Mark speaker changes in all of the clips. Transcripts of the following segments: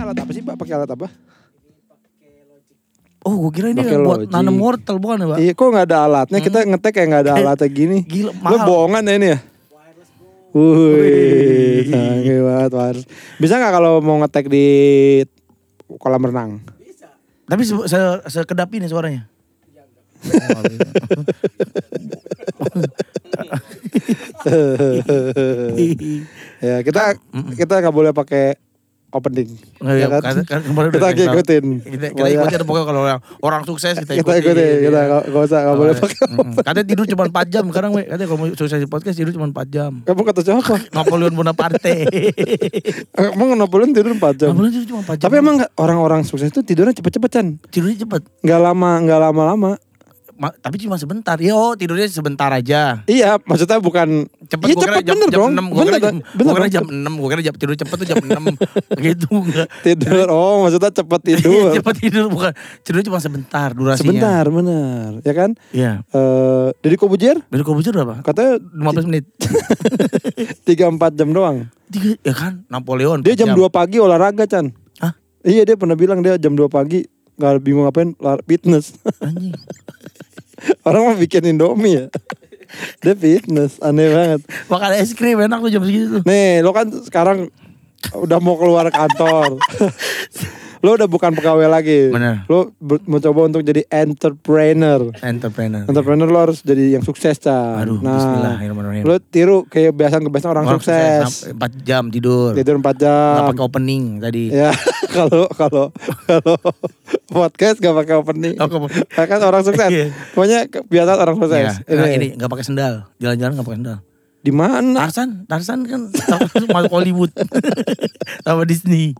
Speaker 1: alat apa sih Pak? Pakai alat apa?
Speaker 2: Oh, gue kira ini buat nanam wortel bukan ya, Pak?
Speaker 1: Iya, kok nggak ada alatnya? Kita ngetek kayak nggak ada alatnya gini.
Speaker 2: Gila, mahal.
Speaker 1: bohongan ya ini ya? Wih, canggih banget wireless. Bisa nggak kalau mau ngetek di kolam renang?
Speaker 2: Tapi se se sekedap ini suaranya.
Speaker 1: ya kita kita nggak boleh pakai opening.
Speaker 2: Nggak, ya,
Speaker 1: kan?
Speaker 2: kan, kan kemarin
Speaker 1: kita
Speaker 2: udah kasih tahu.
Speaker 1: ikutin.
Speaker 2: Kita, kita ikutin pokoknya kalau orang, orang sukses kita
Speaker 1: kita
Speaker 2: ikutin.
Speaker 1: ikutin. Kita nggak nggak usah nggak boleh pakai.
Speaker 2: Mm, Katanya tidur cuma 4 jam sekarang, we. Katanya kalau mau sukses di podcast tidur cuma 4 jam.
Speaker 1: Kamu kata siapa?
Speaker 2: Napoleon Bonaparte.
Speaker 1: Emang Napoleon tidur 4 jam.
Speaker 2: Napoleon tidur cuma 4 jam.
Speaker 1: Tapi emang orang-orang sukses itu tidurnya cepet-cepet Chan.
Speaker 2: tidurnya cepet.
Speaker 1: Nggak lama, nggak lama-lama.
Speaker 2: Ma- tapi cuma sebentar. Ya, oh tidurnya sebentar aja.
Speaker 1: Iya, maksudnya bukan
Speaker 2: Cepet,
Speaker 1: Iya cepet
Speaker 2: jam,
Speaker 1: bener
Speaker 2: jam
Speaker 1: dong.
Speaker 2: 6, gua
Speaker 1: Bener,
Speaker 2: kira jam,
Speaker 1: bener
Speaker 2: gua kira jam 6, gua kira jam tidur cepet tuh jam 6 gitu enggak.
Speaker 1: tidur. Oh, maksudnya cepet tidur.
Speaker 2: cepet tidur bukan tidur cuma sebentar durasinya.
Speaker 1: Sebentar, benar. Ya kan?
Speaker 2: Iya.
Speaker 1: Eh, Deddy Kobujer
Speaker 2: Dari komputer berapa?
Speaker 1: katanya
Speaker 2: 15 menit.
Speaker 1: 3-4 jam doang.
Speaker 2: Tiga, ya kan Napoleon.
Speaker 1: Dia
Speaker 2: 4
Speaker 1: jam 2 pagi olahraga, Chan.
Speaker 2: Hah?
Speaker 1: Iya, dia pernah bilang dia jam 2 pagi nggak bingung ngapain lar- fitness.
Speaker 2: Anjing.
Speaker 1: Orang mau bikin Indomie ya. dia fitness, aneh banget.
Speaker 2: Makan es krim enak tuh jam segitu.
Speaker 1: Nih, lo kan sekarang udah mau keluar kantor. lo udah bukan pegawai lagi.
Speaker 2: Bener.
Speaker 1: Lo mencoba untuk jadi entrepreneur.
Speaker 2: Entrepreneur.
Speaker 1: Entrepreneur lo harus jadi yang sukses, Chan.
Speaker 2: Aduh,
Speaker 1: nah,
Speaker 2: bismillahirrahmanirrahim.
Speaker 1: lo tiru kebiasaan-kebiasaan orang, sukses.
Speaker 2: 4 jam tidur.
Speaker 1: Tidur 4
Speaker 2: Nggak
Speaker 1: jam.
Speaker 2: pakai opening tadi.
Speaker 1: Ya, kalau kalau kalau podcast gak pakai opening.
Speaker 2: Oh,
Speaker 1: Ya kan orang sukses.
Speaker 2: Iya.
Speaker 1: Pokoknya kebiasaan orang sukses.
Speaker 2: Iya,
Speaker 1: ini,
Speaker 2: ini nggak pakai sendal. Jalan-jalan nggak pakai sendal.
Speaker 1: Di mana?
Speaker 2: Tarsan, Tarsan kan masuk Hollywood sama Disney.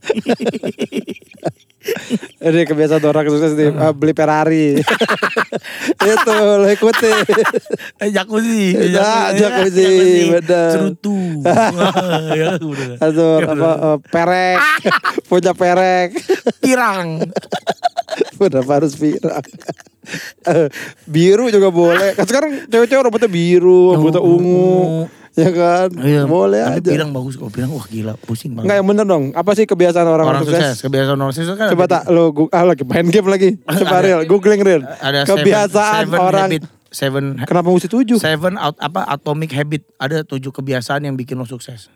Speaker 1: Ini kebiasaan orang sukses nih ah, beli Ferrari. Itu lo ikutin.
Speaker 2: Eh, jacuzzi,
Speaker 1: Ya, jacuzzi, bener.
Speaker 2: Cerutu. ya, udah.
Speaker 1: Aduh, apa eh, perek. Punya perek.
Speaker 2: Pirang.
Speaker 1: Kenapa harus pirang? Eh, biru juga boleh. Kan sekarang cewek-cewek rambutnya biru, rambutnya ungu. Ya kan?
Speaker 2: Iya,
Speaker 1: boleh
Speaker 2: tapi
Speaker 1: aja.
Speaker 2: pirang bagus kok. Pirang wah gila, pusing banget.
Speaker 1: Enggak yang bener dong. Apa sih kebiasaan orang,
Speaker 2: orang
Speaker 1: sukses?
Speaker 2: sukses, kebiasaan orang sukses kan
Speaker 1: Coba tak lo ah, lagi main game lagi. Coba real, googling real.
Speaker 2: ada
Speaker 1: kebiasaan
Speaker 2: seven, seven
Speaker 1: orang.
Speaker 2: habit, seven
Speaker 1: Kenapa mesti tujuh?
Speaker 2: seven out, apa atomic habit. Ada tujuh kebiasaan yang bikin lo sukses.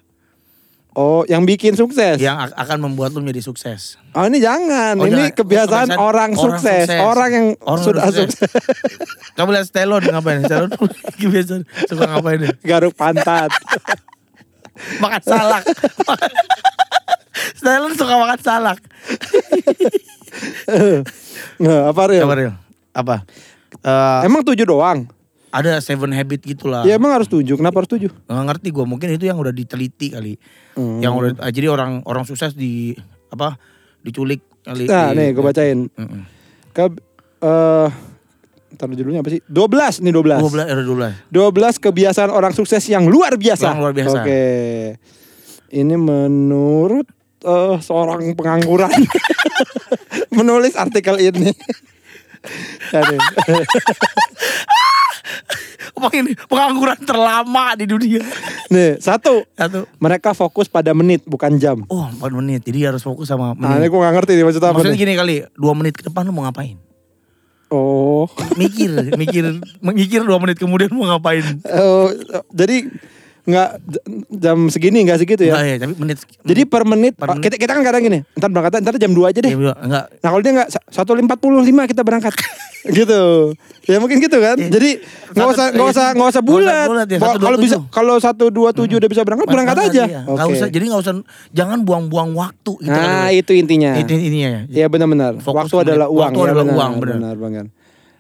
Speaker 1: Oh, yang bikin sukses.
Speaker 2: Yang akan membuat lo menjadi sukses.
Speaker 1: Oh ini jangan.
Speaker 2: Oh,
Speaker 1: ini
Speaker 2: jangan.
Speaker 1: kebiasaan
Speaker 2: Kebiasaan
Speaker 1: orang,
Speaker 2: orang
Speaker 1: sukses.
Speaker 2: sukses.
Speaker 1: Orang yang
Speaker 2: Orang
Speaker 1: sudah
Speaker 2: sukses.
Speaker 1: sukses.
Speaker 2: Kamu lihat Stallone ngapain? Stallone kebiasaan suka ngapain dia?
Speaker 1: Garuk pantat.
Speaker 2: Makan salak. Stallone suka makan salak.
Speaker 1: Nggak, apa real?
Speaker 2: Coba real. Apa? Eh,
Speaker 1: Emang tujuh doang?
Speaker 2: Ada seven habit gitulah.
Speaker 1: Ya emang harus tujuh. Kenapa harus tujuh?
Speaker 2: Nggak ngerti gue mungkin itu yang udah diteliti kali.
Speaker 1: Hmm.
Speaker 2: Yang udah ah, jadi orang orang sukses di apa? diculik kali.
Speaker 1: Nah
Speaker 2: di-
Speaker 1: nih gue bacain.
Speaker 2: Mm-mm.
Speaker 1: Ke, eh Ntar judulnya apa sih? 12 nih 12.
Speaker 2: 12 ada 12.
Speaker 1: 12 kebiasaan orang sukses yang luar biasa.
Speaker 2: Yang luar biasa.
Speaker 1: Oke. Ini menurut eh, seorang pengangguran menulis artikel ini.
Speaker 2: Ini pengangguran terlama di dunia.
Speaker 1: Nih, satu.
Speaker 2: Satu.
Speaker 1: Mereka fokus pada menit bukan jam.
Speaker 2: Oh 4 menit Jadi harus fokus sama
Speaker 1: Nah, ini
Speaker 2: menit
Speaker 1: gue gak ngerti nih maksudnya apa
Speaker 2: Maksudnya gini kali 2 menit ke depan lu mau ngapain
Speaker 1: Oh.
Speaker 2: Mikir Mikir Mikir 2 menit kemudian mau ngapain
Speaker 1: Oh, jadi nggak jam segini nggak segitu ya.
Speaker 2: Enggak ya tapi menit
Speaker 1: Jadi per menit,
Speaker 2: Per menit.
Speaker 1: kita kita kan kadang gini, ntar berangkat ntar jam 2 aja deh.
Speaker 2: Ya, enggak
Speaker 1: Nah kalau dia nggak satu empat puluh lima kita berangkat, gitu. Ya mungkin gitu kan.
Speaker 2: Iya.
Speaker 1: Jadi nggak usah nggak usah nggak usah
Speaker 2: Nggak usah
Speaker 1: bulat.
Speaker 2: bulat ya,
Speaker 1: Kalau- bisa kalau satu dua tujuh udah bisa berangkat, berangkat aja.
Speaker 2: iya. Nggak
Speaker 1: Oke.
Speaker 2: usah jadi nggak usah jangan buang-buang waktu gitu
Speaker 1: Nah
Speaker 2: kali.
Speaker 1: itu intinya.
Speaker 2: itu ininya ya
Speaker 1: Iya benar-benar. Waktu adalah uang.
Speaker 2: Waktu
Speaker 1: ya,
Speaker 2: adalah
Speaker 1: benar,
Speaker 2: uang, benar.
Speaker 1: Benar banget.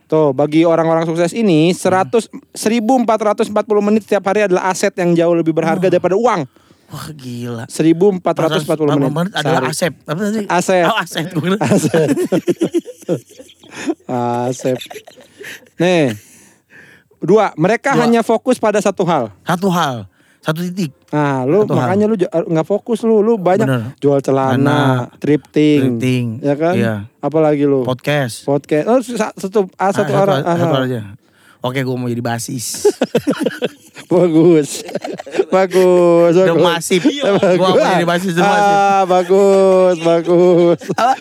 Speaker 1: Tuh bagi orang-orang sukses ini 100 1440 menit setiap hari adalah aset yang jauh lebih berharga daripada uang.
Speaker 2: wah gila
Speaker 1: 1440 menit.
Speaker 2: menit adalah
Speaker 1: sehari.
Speaker 2: asep apa tadi
Speaker 1: Aset.
Speaker 2: oh, aset
Speaker 1: Asep. Asep. Nih. Dua, mereka
Speaker 2: Dua.
Speaker 1: hanya fokus pada satu hal.
Speaker 2: satu hal satu titik
Speaker 1: Nah, lu
Speaker 2: Satu hal.
Speaker 1: makanya lu j- nggak fokus lu, lu banyak
Speaker 2: Bener.
Speaker 1: jual celana, thrifting,
Speaker 2: Thrifting.
Speaker 1: ya kan?
Speaker 2: Iya.
Speaker 1: Apalagi lu
Speaker 2: podcast
Speaker 1: podcast. Oh, sa- satu, ah, satu
Speaker 2: Ah,
Speaker 1: orang.
Speaker 2: satu,
Speaker 1: ah,
Speaker 2: satu aja Oke, gue mau jadi basis.
Speaker 1: Bagus. bagus.
Speaker 2: The
Speaker 1: bagus.
Speaker 2: Massive.
Speaker 1: Bagus.
Speaker 2: Gua mau jadi basis The Massive.
Speaker 1: Ah, bagus, bagus.
Speaker 2: Apa?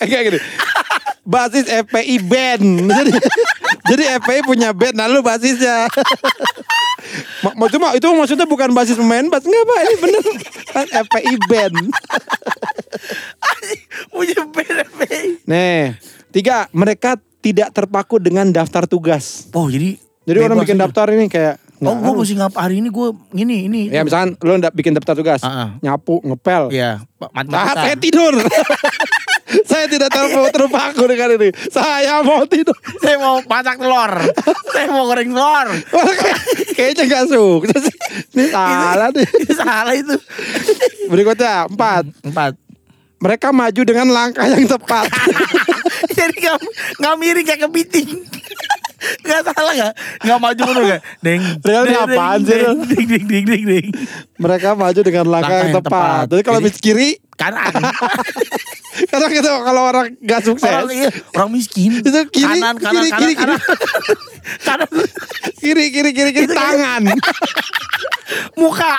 Speaker 1: Kayak gini. Basis FPI band. Jadi jadi FPI punya band, nah lu basisnya. Ma- ma- cuma itu maksudnya bukan basis pemain bass enggak Pak, ini bener kan FPI band.
Speaker 2: Punya BNP.
Speaker 1: Nih, tiga, mereka tidak terpaku dengan daftar tugas.
Speaker 2: Oh, jadi
Speaker 1: Jadi orang bikin
Speaker 2: aja.
Speaker 1: daftar ini kayak
Speaker 2: Oh, gue mesti ngapa hari ini gue gini ini.
Speaker 1: Ya misalkan lu ndak bikin daftar tugas,
Speaker 2: Ah, ah.
Speaker 1: nyapu, ngepel.
Speaker 2: Iya,
Speaker 1: Saat
Speaker 2: matematika.
Speaker 1: saya tidur. saya tidak terpaku terpaku dengan ini. Saya mau tidur.
Speaker 2: Saya mau masak telur. Saya mau goreng telur.
Speaker 1: Kayaknya gak sukses. Ini salah nih.
Speaker 2: Salah itu.
Speaker 1: Berikutnya empat.
Speaker 2: Empat.
Speaker 1: Mereka maju dengan langkah yang tepat.
Speaker 2: Jadi nggak nggak miring kayak kepiting. Nggak salah nggak? Nggak maju mundur nggak? Deng.
Speaker 1: Real ini apaan sih, Real?
Speaker 2: Deng deng deng deng deng.
Speaker 1: Mereka maju dengan langkah,
Speaker 2: Langkah
Speaker 1: yang, tepat.
Speaker 2: tepat.
Speaker 1: Jadi kalau bis kiri,
Speaker 2: Kanan.
Speaker 1: karena kita kalau orang gak sukses,
Speaker 2: Orang, iya, orang miskin.
Speaker 1: Itu kiri,
Speaker 2: kanan, kanan,
Speaker 1: kiri,
Speaker 2: kanan,
Speaker 1: kiri,
Speaker 2: kanan. kanan.
Speaker 1: kiri kiri kiri kiri tangan
Speaker 2: Muka.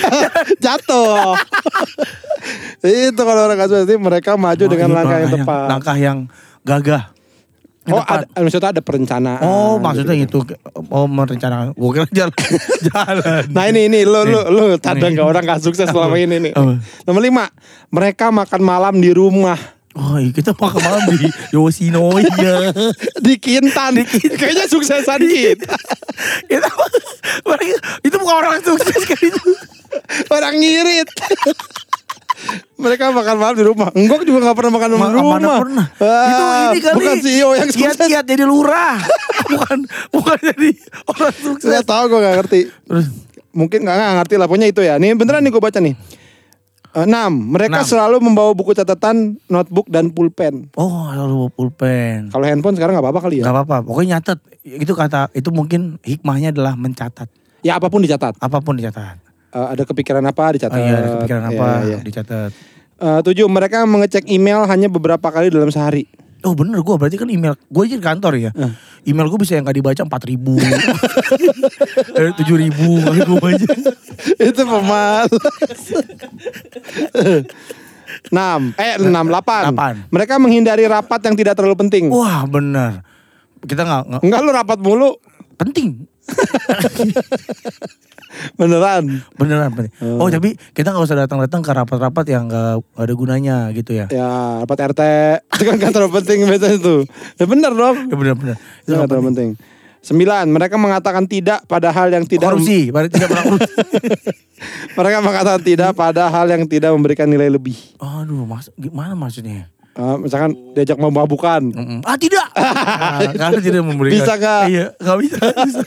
Speaker 1: jatuh. Itu kalau orang gak sukses, mereka maju dengan langkah yang tepat.
Speaker 2: Langkah yang gagah.
Speaker 1: Oh, ada, maksudnya ada perencanaan.
Speaker 2: Oh, maksudnya
Speaker 1: gitu.
Speaker 2: itu oh merencanakan. Gue kira jalan. jalan.
Speaker 1: Nah ini ini lo lo lo tanda
Speaker 2: Nih.
Speaker 1: nggak orang gak sukses selama ini nih. Nomor lima, mereka makan malam di rumah
Speaker 2: Oh, iya, kita makan malam di Yoshinoya.
Speaker 1: di Kintan. Kayaknya suksesan kita.
Speaker 2: itu, itu bukan orang sukses kan itu.
Speaker 1: Orang ngirit. Mereka makan malam di rumah. Enggak juga gak pernah makan malam di
Speaker 2: Ma-
Speaker 1: rumah.
Speaker 2: Mana pernah.
Speaker 1: Ah,
Speaker 2: itu ini kali.
Speaker 1: Bukan CEO yang sukses.
Speaker 2: Kiat-kiat jadi lurah. bukan bukan jadi orang sukses.
Speaker 1: Saya tahu gue gak ngerti.
Speaker 2: Terus
Speaker 1: Mungkin gak, ngerti lah. Pokoknya itu ya. Nih beneran nih gue baca nih. Eh, Enam, mereka
Speaker 2: Enam.
Speaker 1: selalu membawa buku catatan, notebook dan pulpen.
Speaker 2: Oh, lalu pulpen.
Speaker 1: Kalau handphone sekarang nggak apa-apa kali ya?
Speaker 2: Gak apa-apa, pokoknya nyatet. Itu kata itu mungkin hikmahnya adalah mencatat.
Speaker 1: Ya apa pun dicatat.
Speaker 2: Apa pun dicatat.
Speaker 1: Eh, ada kepikiran apa dicatat.
Speaker 2: Oh iya, ada kepikiran
Speaker 1: Iya,
Speaker 2: apa
Speaker 1: iya.
Speaker 2: dicatat.
Speaker 1: Eh, tujuh, mereka mengecek email hanya beberapa kali dalam sehari.
Speaker 2: Oh bener gue berarti kan email gue aja di kantor ya.
Speaker 1: Eh.
Speaker 2: Email gue bisa yang gak dibaca empat ribu, Eh, tujuh ribu gue baca.
Speaker 1: Itu pemalas. enam, eh enam, delapan.
Speaker 2: Delapan.
Speaker 1: Mereka menghindari rapat yang tidak terlalu penting.
Speaker 2: Wah bener. Kita nggak nggak-
Speaker 1: Enggak lu rapat mulu,
Speaker 2: penting.
Speaker 1: Beneran.
Speaker 2: Beneran penting. Oh tapi kita nggak usah datang-datang ke rapat-rapat yang nggak ada gunanya gitu ya.
Speaker 1: Ya rapat RT, itu kan gak terlalu penting biasanya itu. Ya bener dong.
Speaker 2: Ya bener-bener.
Speaker 1: Itu gak terlalu penting. Sembilan, mereka mengatakan tidak pada hal yang tidak
Speaker 2: Korupsi, berarti tidak korupsi.
Speaker 1: mereka mengatakan tidak pada hal yang tidak memberikan nilai lebih.
Speaker 2: Aduh, mas, gimana maksudnya?
Speaker 1: Eh, misalkan diajak memabukan.
Speaker 2: Mm-mm. Ah tidak, nah, karena tidak memberikan.
Speaker 1: Bisa nggak?
Speaker 2: Iya, nggak bisa. bisa.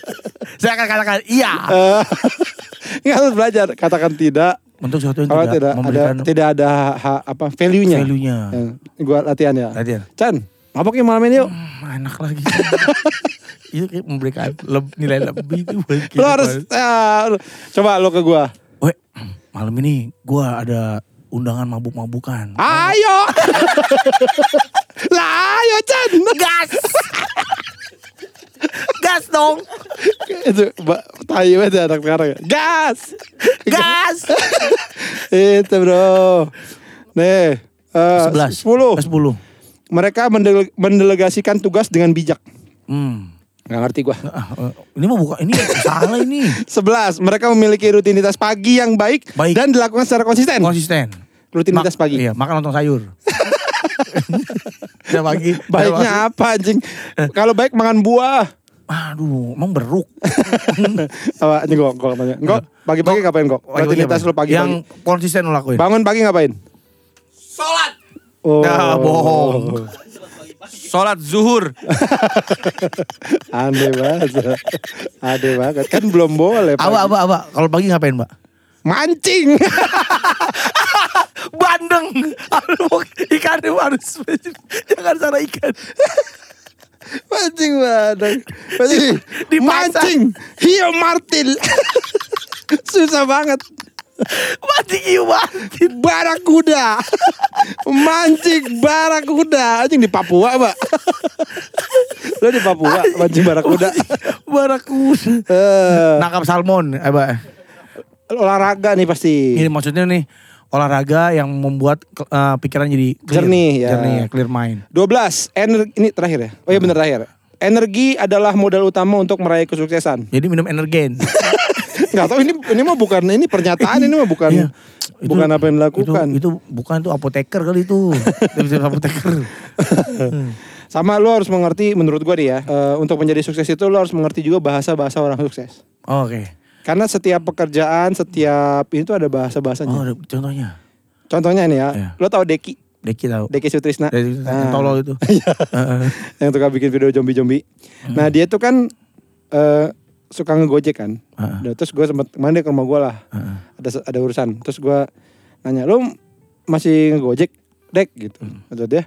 Speaker 2: Saya akan katakan iya.
Speaker 1: Eh, Nggak harus belajar katakan tidak
Speaker 2: Untuk sesuatu yang
Speaker 1: kalau
Speaker 2: tidak,
Speaker 1: tidak, ada
Speaker 2: memberikan
Speaker 1: tidak ada ha- apa value-nya.
Speaker 2: value-nya.
Speaker 1: Yang gua latihan ya.
Speaker 2: Latihan.
Speaker 1: Chan, mabok yuk malam ini yuk.
Speaker 2: Hmm, enak lagi. itu kayak memberikan leb- nilai lebih itu buat kita.
Speaker 1: Lo harus eh, coba lo ke gua.
Speaker 2: Weh, malam ini gua ada undangan mabuk-mabukan.
Speaker 1: Ayo. lah, ayo Chan.
Speaker 2: Gas. Gas dong.
Speaker 1: Itu tai banget ya anak sekarang ya. Gas.
Speaker 2: Gas.
Speaker 1: Itu bro. Nih. eh,
Speaker 2: Sebelas.
Speaker 1: Sepuluh.
Speaker 2: Sepuluh.
Speaker 1: Mereka mendele- mendelegasikan tugas dengan bijak.
Speaker 2: Hmm.
Speaker 1: Gak ngerti gua.
Speaker 2: Eh, ini mah bukan ini salah ini.
Speaker 1: Sebelas. Mereka memiliki rutinitas pagi yang baik,
Speaker 2: Baik.
Speaker 1: dan dilakukan secara konsisten.
Speaker 2: Konsisten.
Speaker 1: Rutinitas
Speaker 2: Mak-
Speaker 1: pagi.
Speaker 2: Iya, makan lontong sayur. Udah pagi.
Speaker 1: Baiknya apa anjing? Kalau baik makan buah.
Speaker 2: Aduh, emang beruk.
Speaker 1: Apa anjing gua gua tanya. Kok pagi-pagi ngapain kok? Rutinitas lu pagi-pagi.
Speaker 2: Yang konsisten lo lakuin.
Speaker 1: Bangun pagi ngapain?
Speaker 3: Sholat.
Speaker 1: Oh.
Speaker 2: Nah, bohong. Sholat zuhur.
Speaker 1: Aneh banget. Aneh banget. Kan belum boleh. pagi.
Speaker 2: Apa, apa, apa. Kalau pagi ngapain, Mbak?
Speaker 1: Mancing.
Speaker 2: Bandeng. Aduh, ikan itu harus jangan salah ikan.
Speaker 1: Mancing badang. Mancing.
Speaker 2: Di pasar.
Speaker 1: Mancing. Hiu martil. Susah banget.
Speaker 2: Mancing hiu martil.
Speaker 1: Barakuda. Mancing barakuda. Anjing di Papua, Mbak. Lo di Papua mancing barakuda.
Speaker 2: Barakuda.
Speaker 1: Eh,
Speaker 2: Nangkap salmon, eh, Pak.
Speaker 1: olahraga nih pasti.
Speaker 2: Ini maksudnya nih olahraga yang membuat eh, pikiran jadi clear.
Speaker 1: Jernih, ya.
Speaker 2: Jernih, clear mind.
Speaker 1: 12. Energi ini terakhir ya. Oh iya bener terakhir. Energi adalah modal utama untuk meraih kesuksesan.
Speaker 2: Jadi minum energen.
Speaker 1: Nggak tahu ini ini mah bukan ini pernyataan ini mah bukan
Speaker 2: Iya. Itu-
Speaker 1: bukan apa yang dilakukan.
Speaker 2: Itu, itu bukan tuh apoteker kali itu. Itu bisa apoteker.
Speaker 1: Sama lo harus mengerti menurut gua nih ya, eh, untuk menjadi sukses itu lo harus mengerti juga bahasa-bahasa orang sukses.
Speaker 2: Oke.
Speaker 1: Karena setiap pekerjaan, setiap itu ada bahasa-bahasanya.
Speaker 2: Oh, contohnya.
Speaker 1: Contohnya nih ya,
Speaker 2: Iya.
Speaker 1: lo tau Deki,
Speaker 2: Deki tahu.
Speaker 1: Deki Sutrisna.
Speaker 2: Dari
Speaker 1: Nah,
Speaker 2: tolol itu.
Speaker 1: Iya.
Speaker 2: Heeh.
Speaker 1: yang tukang bikin video zombie-zombie. Nah, dia tuh kan eh, suka ngegojek kan.
Speaker 2: Heeh.
Speaker 1: Nah, terus gue sempat kemarin dia ke rumah gue lah.
Speaker 2: Heeh.
Speaker 1: Ada ada urusan. Terus gue nanya, "Lo masih ngegojek, Dek?" gitu. Kata dia,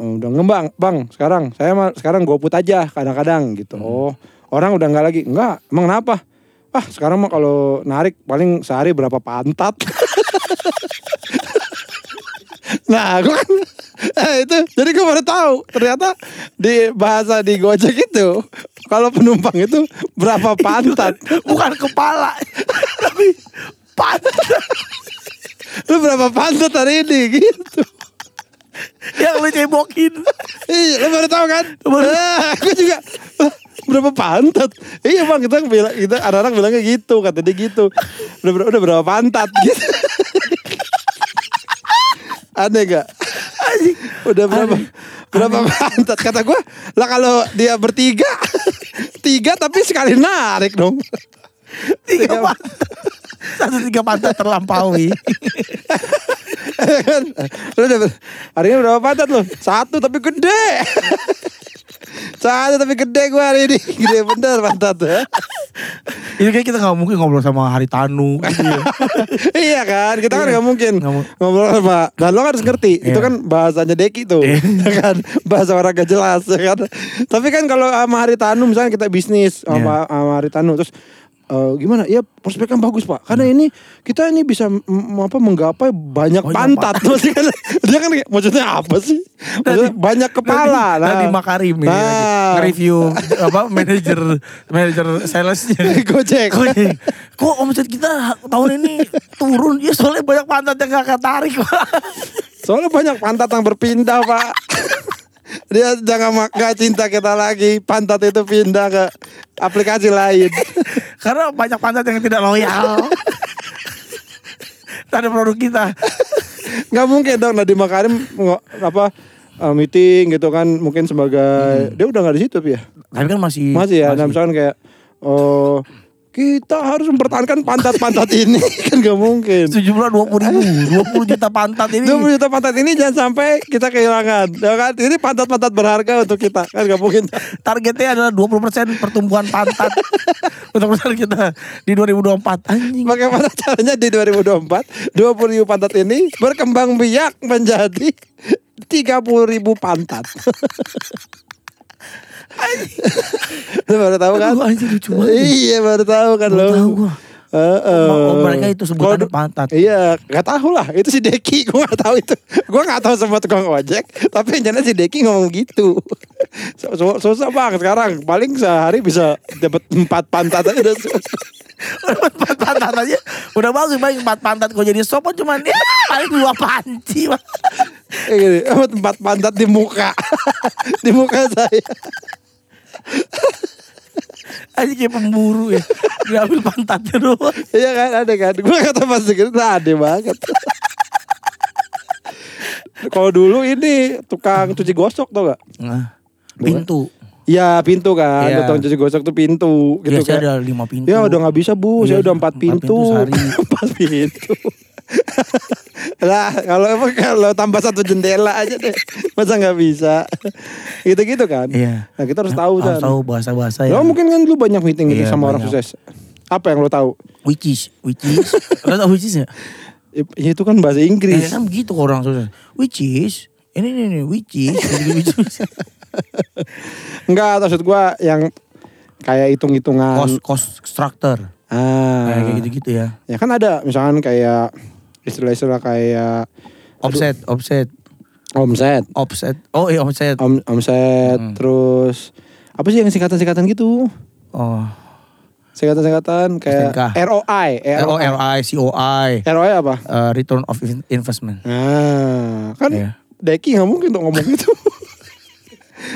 Speaker 1: "Oh, udah ngembang, Bang. Sekarang saya mah sekarang GoPut aja kadang-kadang gitu." Oh, orang udah nggak lagi. Enggak, emang kenapa? Ah, sekarang mah kalau narik paling sehari berapa pantat. Nah, gue kan eh, itu jadi gue baru tahu ternyata di bahasa di Gojek itu kalau penumpang itu berapa pantat?
Speaker 2: Bukan kepala. Tapi pantat.
Speaker 1: Lu berapa pantat hari ini gitu?
Speaker 2: yang lu cebokin.
Speaker 1: Iya, lu baru tahu kan?
Speaker 2: Baru.
Speaker 1: Nah, gue juga "Lah, berapa pantat? Iya bang, kita bilang kita anak-anak bilangnya gitu, kata dia gitu. Udah, udah berapa pantat gitu? Aneh gak? Udah berapa berapa pantat? Kata gue, lah kalau dia bertiga, tiga tapi sekali narik dong.
Speaker 2: Tiga pantat. Satu tiga pantat terlampaui.
Speaker 1: kan? Lu udah hari ini berapa pantat lu? Satu tapi gede. Satu tapi gede gue hari ini. Gede bener pantat ya.
Speaker 2: Ini kayak kita nggak mungkin ngobrol sama Haritanu gitu ya.
Speaker 1: iya kan, kita kan
Speaker 2: Iya.
Speaker 1: nggak mungkin ngobrol sama. Dan lo harus ngerti, itu
Speaker 2: Iya.
Speaker 1: kan bahasanya Deki tuh,
Speaker 2: Iya.
Speaker 1: ya kan bahasa orang gak jelas, ya kan. Tapi kan kalau sama Haritanu misalnya kita bisnis sama,
Speaker 2: Iya.
Speaker 1: sama Haritanu terus eh, gimana? Ya prospeknya bagus pak, karena ini kita ini bisa apa menggapai banyak
Speaker 2: Banyak
Speaker 1: pantat. Maksudnya kan, dia kan maksudnya apa sih? Maksudnya banyak kepala.
Speaker 2: Tadi, tadi
Speaker 1: nah.
Speaker 2: Makarim ini
Speaker 1: Nah.
Speaker 2: lagi nge-review apa manajer manajer salesnya.
Speaker 1: Gojek.
Speaker 2: Kok, kok omset kita tahun ini turun ya soalnya banyak pantat yang gak ketarik Pak.
Speaker 1: Soalnya banyak pantat yang berpindah pak. Dia jangan gak cinta kita lagi. Pantat itu pindah ke aplikasi lain.
Speaker 2: Karena banyak pantat yang tidak loyal. Terhadap produk kita.
Speaker 1: Gak mungkin dong Nadiem Makarim apa eh, meeting gitu kan mungkin sebagai dia udah gak di situ ya.
Speaker 2: Tapi kan masih
Speaker 1: Masih ya. Nah, misalkan kayak oh kita harus mempertahankan pantat-pantat ini kan gak mungkin.
Speaker 2: sejumlah dua puluh ribu, dua puluh juta pantat ini.
Speaker 1: 20 juta pantat ini jangan sampai kita kehilangan. Ya kan? Ini pantat-pantat berharga untuk kita. Kan gak mungkin.
Speaker 2: Targetnya adalah 20% pertumbuhan pantat untuk perusahaan kita di 2024. Anjing.
Speaker 1: Bagaimana caranya di 2024 20 ribu pantat ini berkembang biak menjadi 30 ribu pantat. Lu baru tahu kan?
Speaker 2: Aduh, anjing lucu banget.
Speaker 1: Iya baru tahu kan
Speaker 2: Baru
Speaker 1: lo.
Speaker 2: tahu gua.
Speaker 1: Heeh.
Speaker 2: Oh, mereka itu sebutannya
Speaker 1: Kalau-
Speaker 2: pantat.
Speaker 1: Iya, gak tahu lah. Itu si Deki, gue gak tahu itu. Gue gak tahu semua tukang ojek, tapi yang si Deki ngomong gitu. So- Susah bang sekarang. Paling sehari bisa dapat empat pantat aja udah susah.
Speaker 2: empat pantat aja udah bagus baik empat pantat kok jadi sopon cuman ya paling dua panci
Speaker 1: dapat empat pantat di muka. di muka saya.
Speaker 2: Aja kayak pemburu ya diambil pantatnya doang
Speaker 1: Iya kan, ada kan. Gue kata pas gitu, nah ada banget. Kalau dulu ini tukang cuci gosok tau gak?
Speaker 2: nah, pintu
Speaker 1: Iya pintu kan,
Speaker 2: Iya.
Speaker 1: tukang cuci gosok tuh pintu gitu kan.
Speaker 2: ada lima pintu
Speaker 1: Ya udah nggak bisa bu, saya
Speaker 2: Iya,
Speaker 1: udah empat
Speaker 2: empat
Speaker 1: pintu, empat pintu. lah kalau emang kalau tambah satu jendela aja deh, masa nggak bisa? Gitu-gitu kan?
Speaker 2: Iya.
Speaker 1: Nah kita harus tahu
Speaker 2: harus
Speaker 1: kan.
Speaker 2: tahu bahasa-bahasa
Speaker 1: Lo
Speaker 2: yang
Speaker 1: mungkin kan lu banyak meeting gitu
Speaker 2: Iya,
Speaker 1: sama orang
Speaker 2: banyak.
Speaker 1: sukses. Apa yang lo tahu?
Speaker 2: which is which is lo which is ya
Speaker 1: Ya, itu kan bahasa Inggris.
Speaker 2: kan begitu orang sukses which is ini ini ini which is which is
Speaker 1: Enggak, maksud gua yang kayak hitung-hitungan.
Speaker 2: cost cost structure
Speaker 1: Ah.
Speaker 2: kayak gitu-gitu ya
Speaker 1: Ya kan ada misalkan kayak istilah-istilah kayak
Speaker 2: offset offset
Speaker 1: omset,
Speaker 2: offset oh iya offset
Speaker 1: om, omset,
Speaker 2: Hmm.
Speaker 1: terus Apa sih yang singkatan-singkatan gitu?
Speaker 2: Oh.
Speaker 1: Singkatan-singkatan kayak
Speaker 2: STNK.
Speaker 1: ROI.
Speaker 2: ROI, COI,
Speaker 1: ROI apa?
Speaker 2: eh, return of in- investment.
Speaker 1: Nah, kan
Speaker 2: Iya.
Speaker 1: Deki nggak mungkin tuh ngomong gitu.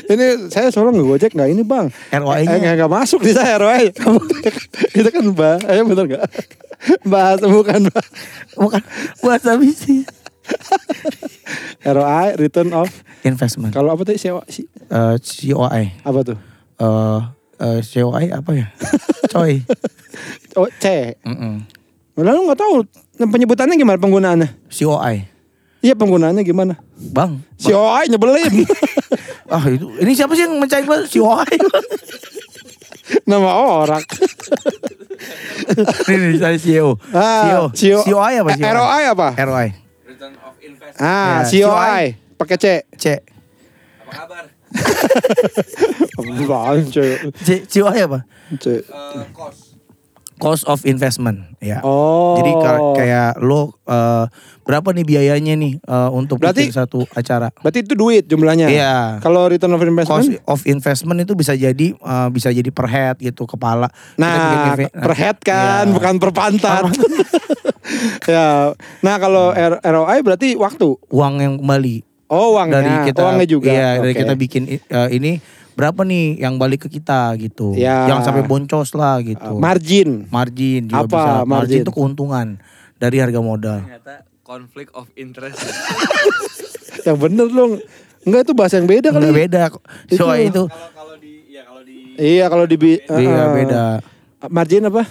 Speaker 1: ini saya selalu nggak gojek nggak ini bang.
Speaker 2: ROI-nya.
Speaker 1: Eh, nggak masuk di saya ROI. Itu kan bah, eh bener nggak? Bahasa bukan bah.
Speaker 2: Bukan bahasa misi.
Speaker 1: ROI return of.
Speaker 2: Investment.
Speaker 1: Kalau apa tadi COI? si-
Speaker 2: Eh, COI.
Speaker 1: Apa tuh?
Speaker 2: Eh, eh, COI apa ya? Coy.
Speaker 1: Oh C.
Speaker 2: Mm-mm.
Speaker 1: Lalu nggak tahu penyebutannya gimana penggunaannya?
Speaker 2: COI.
Speaker 1: Iya penggunaannya gimana?
Speaker 2: Bang.
Speaker 1: COI nyebelin.
Speaker 2: Ah itu ini siapa sih yang mencari gua? COI.
Speaker 1: Nama orang.
Speaker 2: ini saya CEO.
Speaker 1: Ah,
Speaker 2: CEO. COI apa sih?
Speaker 1: Eh, ROI apa?
Speaker 2: ROI.
Speaker 3: Return of investment.
Speaker 1: Ah,
Speaker 2: Ya,
Speaker 1: COI. Pakai C.
Speaker 2: C.
Speaker 3: Apa kabar?
Speaker 1: Apaan, C?
Speaker 2: C COI apa?
Speaker 1: C.
Speaker 3: Eh, cost.
Speaker 2: Cost of investment. Ya.
Speaker 1: Oh.
Speaker 2: Jadi ka- kayak lo eh, berapa nih biayanya nih eh, untuk
Speaker 1: Berarti-
Speaker 2: bikin satu acara?
Speaker 1: Berarti itu duit jumlahnya.
Speaker 2: Iya.
Speaker 1: Kalau return of
Speaker 2: Cost
Speaker 1: investment.
Speaker 2: of investment itu bisa jadi eh, bisa jadi per head gitu kepala. Bikin
Speaker 1: Nah,
Speaker 2: event-
Speaker 1: per head kan,
Speaker 2: Iya.
Speaker 1: bukan per pantat. ya. Nah, kalau R- ROI berarti waktu.
Speaker 2: uang yang kembali
Speaker 1: Oh, uangnya.
Speaker 2: dari kita
Speaker 1: uangnya juga.
Speaker 2: Iya, dari
Speaker 1: Oke.
Speaker 2: kita bikin eh, ini berapa nih yang balik ke kita gitu.
Speaker 1: Ya.
Speaker 2: Jangan sampai boncos lah
Speaker 1: Uh,
Speaker 2: gitu.
Speaker 1: margin.
Speaker 2: margin juga
Speaker 1: Apa
Speaker 2: bisa. Margin
Speaker 1: margin?
Speaker 2: itu keuntungan dari harga modal.
Speaker 3: Ternyata conflict of interest.
Speaker 1: Yang bener dong. Enggak itu bahasa yang beda kali.
Speaker 2: Enggak beda.
Speaker 1: Itu-
Speaker 2: So itu
Speaker 3: kalau kalau di ya kalau di
Speaker 1: Iya, kalau di
Speaker 2: iya
Speaker 1: uh,
Speaker 2: beda.
Speaker 1: Margin apa?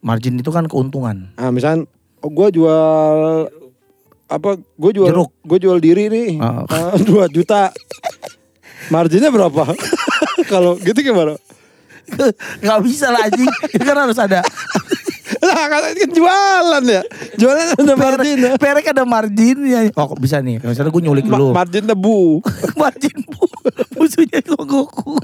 Speaker 2: Margin itu kan keuntungan.
Speaker 1: Ah, misal oh, gua jual apa? Gue jual
Speaker 2: Jeruk.
Speaker 1: gue jual diri nih.
Speaker 2: Ah.
Speaker 1: Ah, 2 juta. Marginnya berapa? Kalau gitu gimana?
Speaker 2: Gak bisa lah anjing. itu kan harus ada.
Speaker 1: Lah kan kan jualan ya. Jualan ada margin. ya.
Speaker 2: Perek ada marginnya. Oh kok bisa nih. Misalnya gue nyulik
Speaker 1: Ma-
Speaker 2: dulu.
Speaker 1: margin debu.
Speaker 2: margin bu. Musuhnya logoku.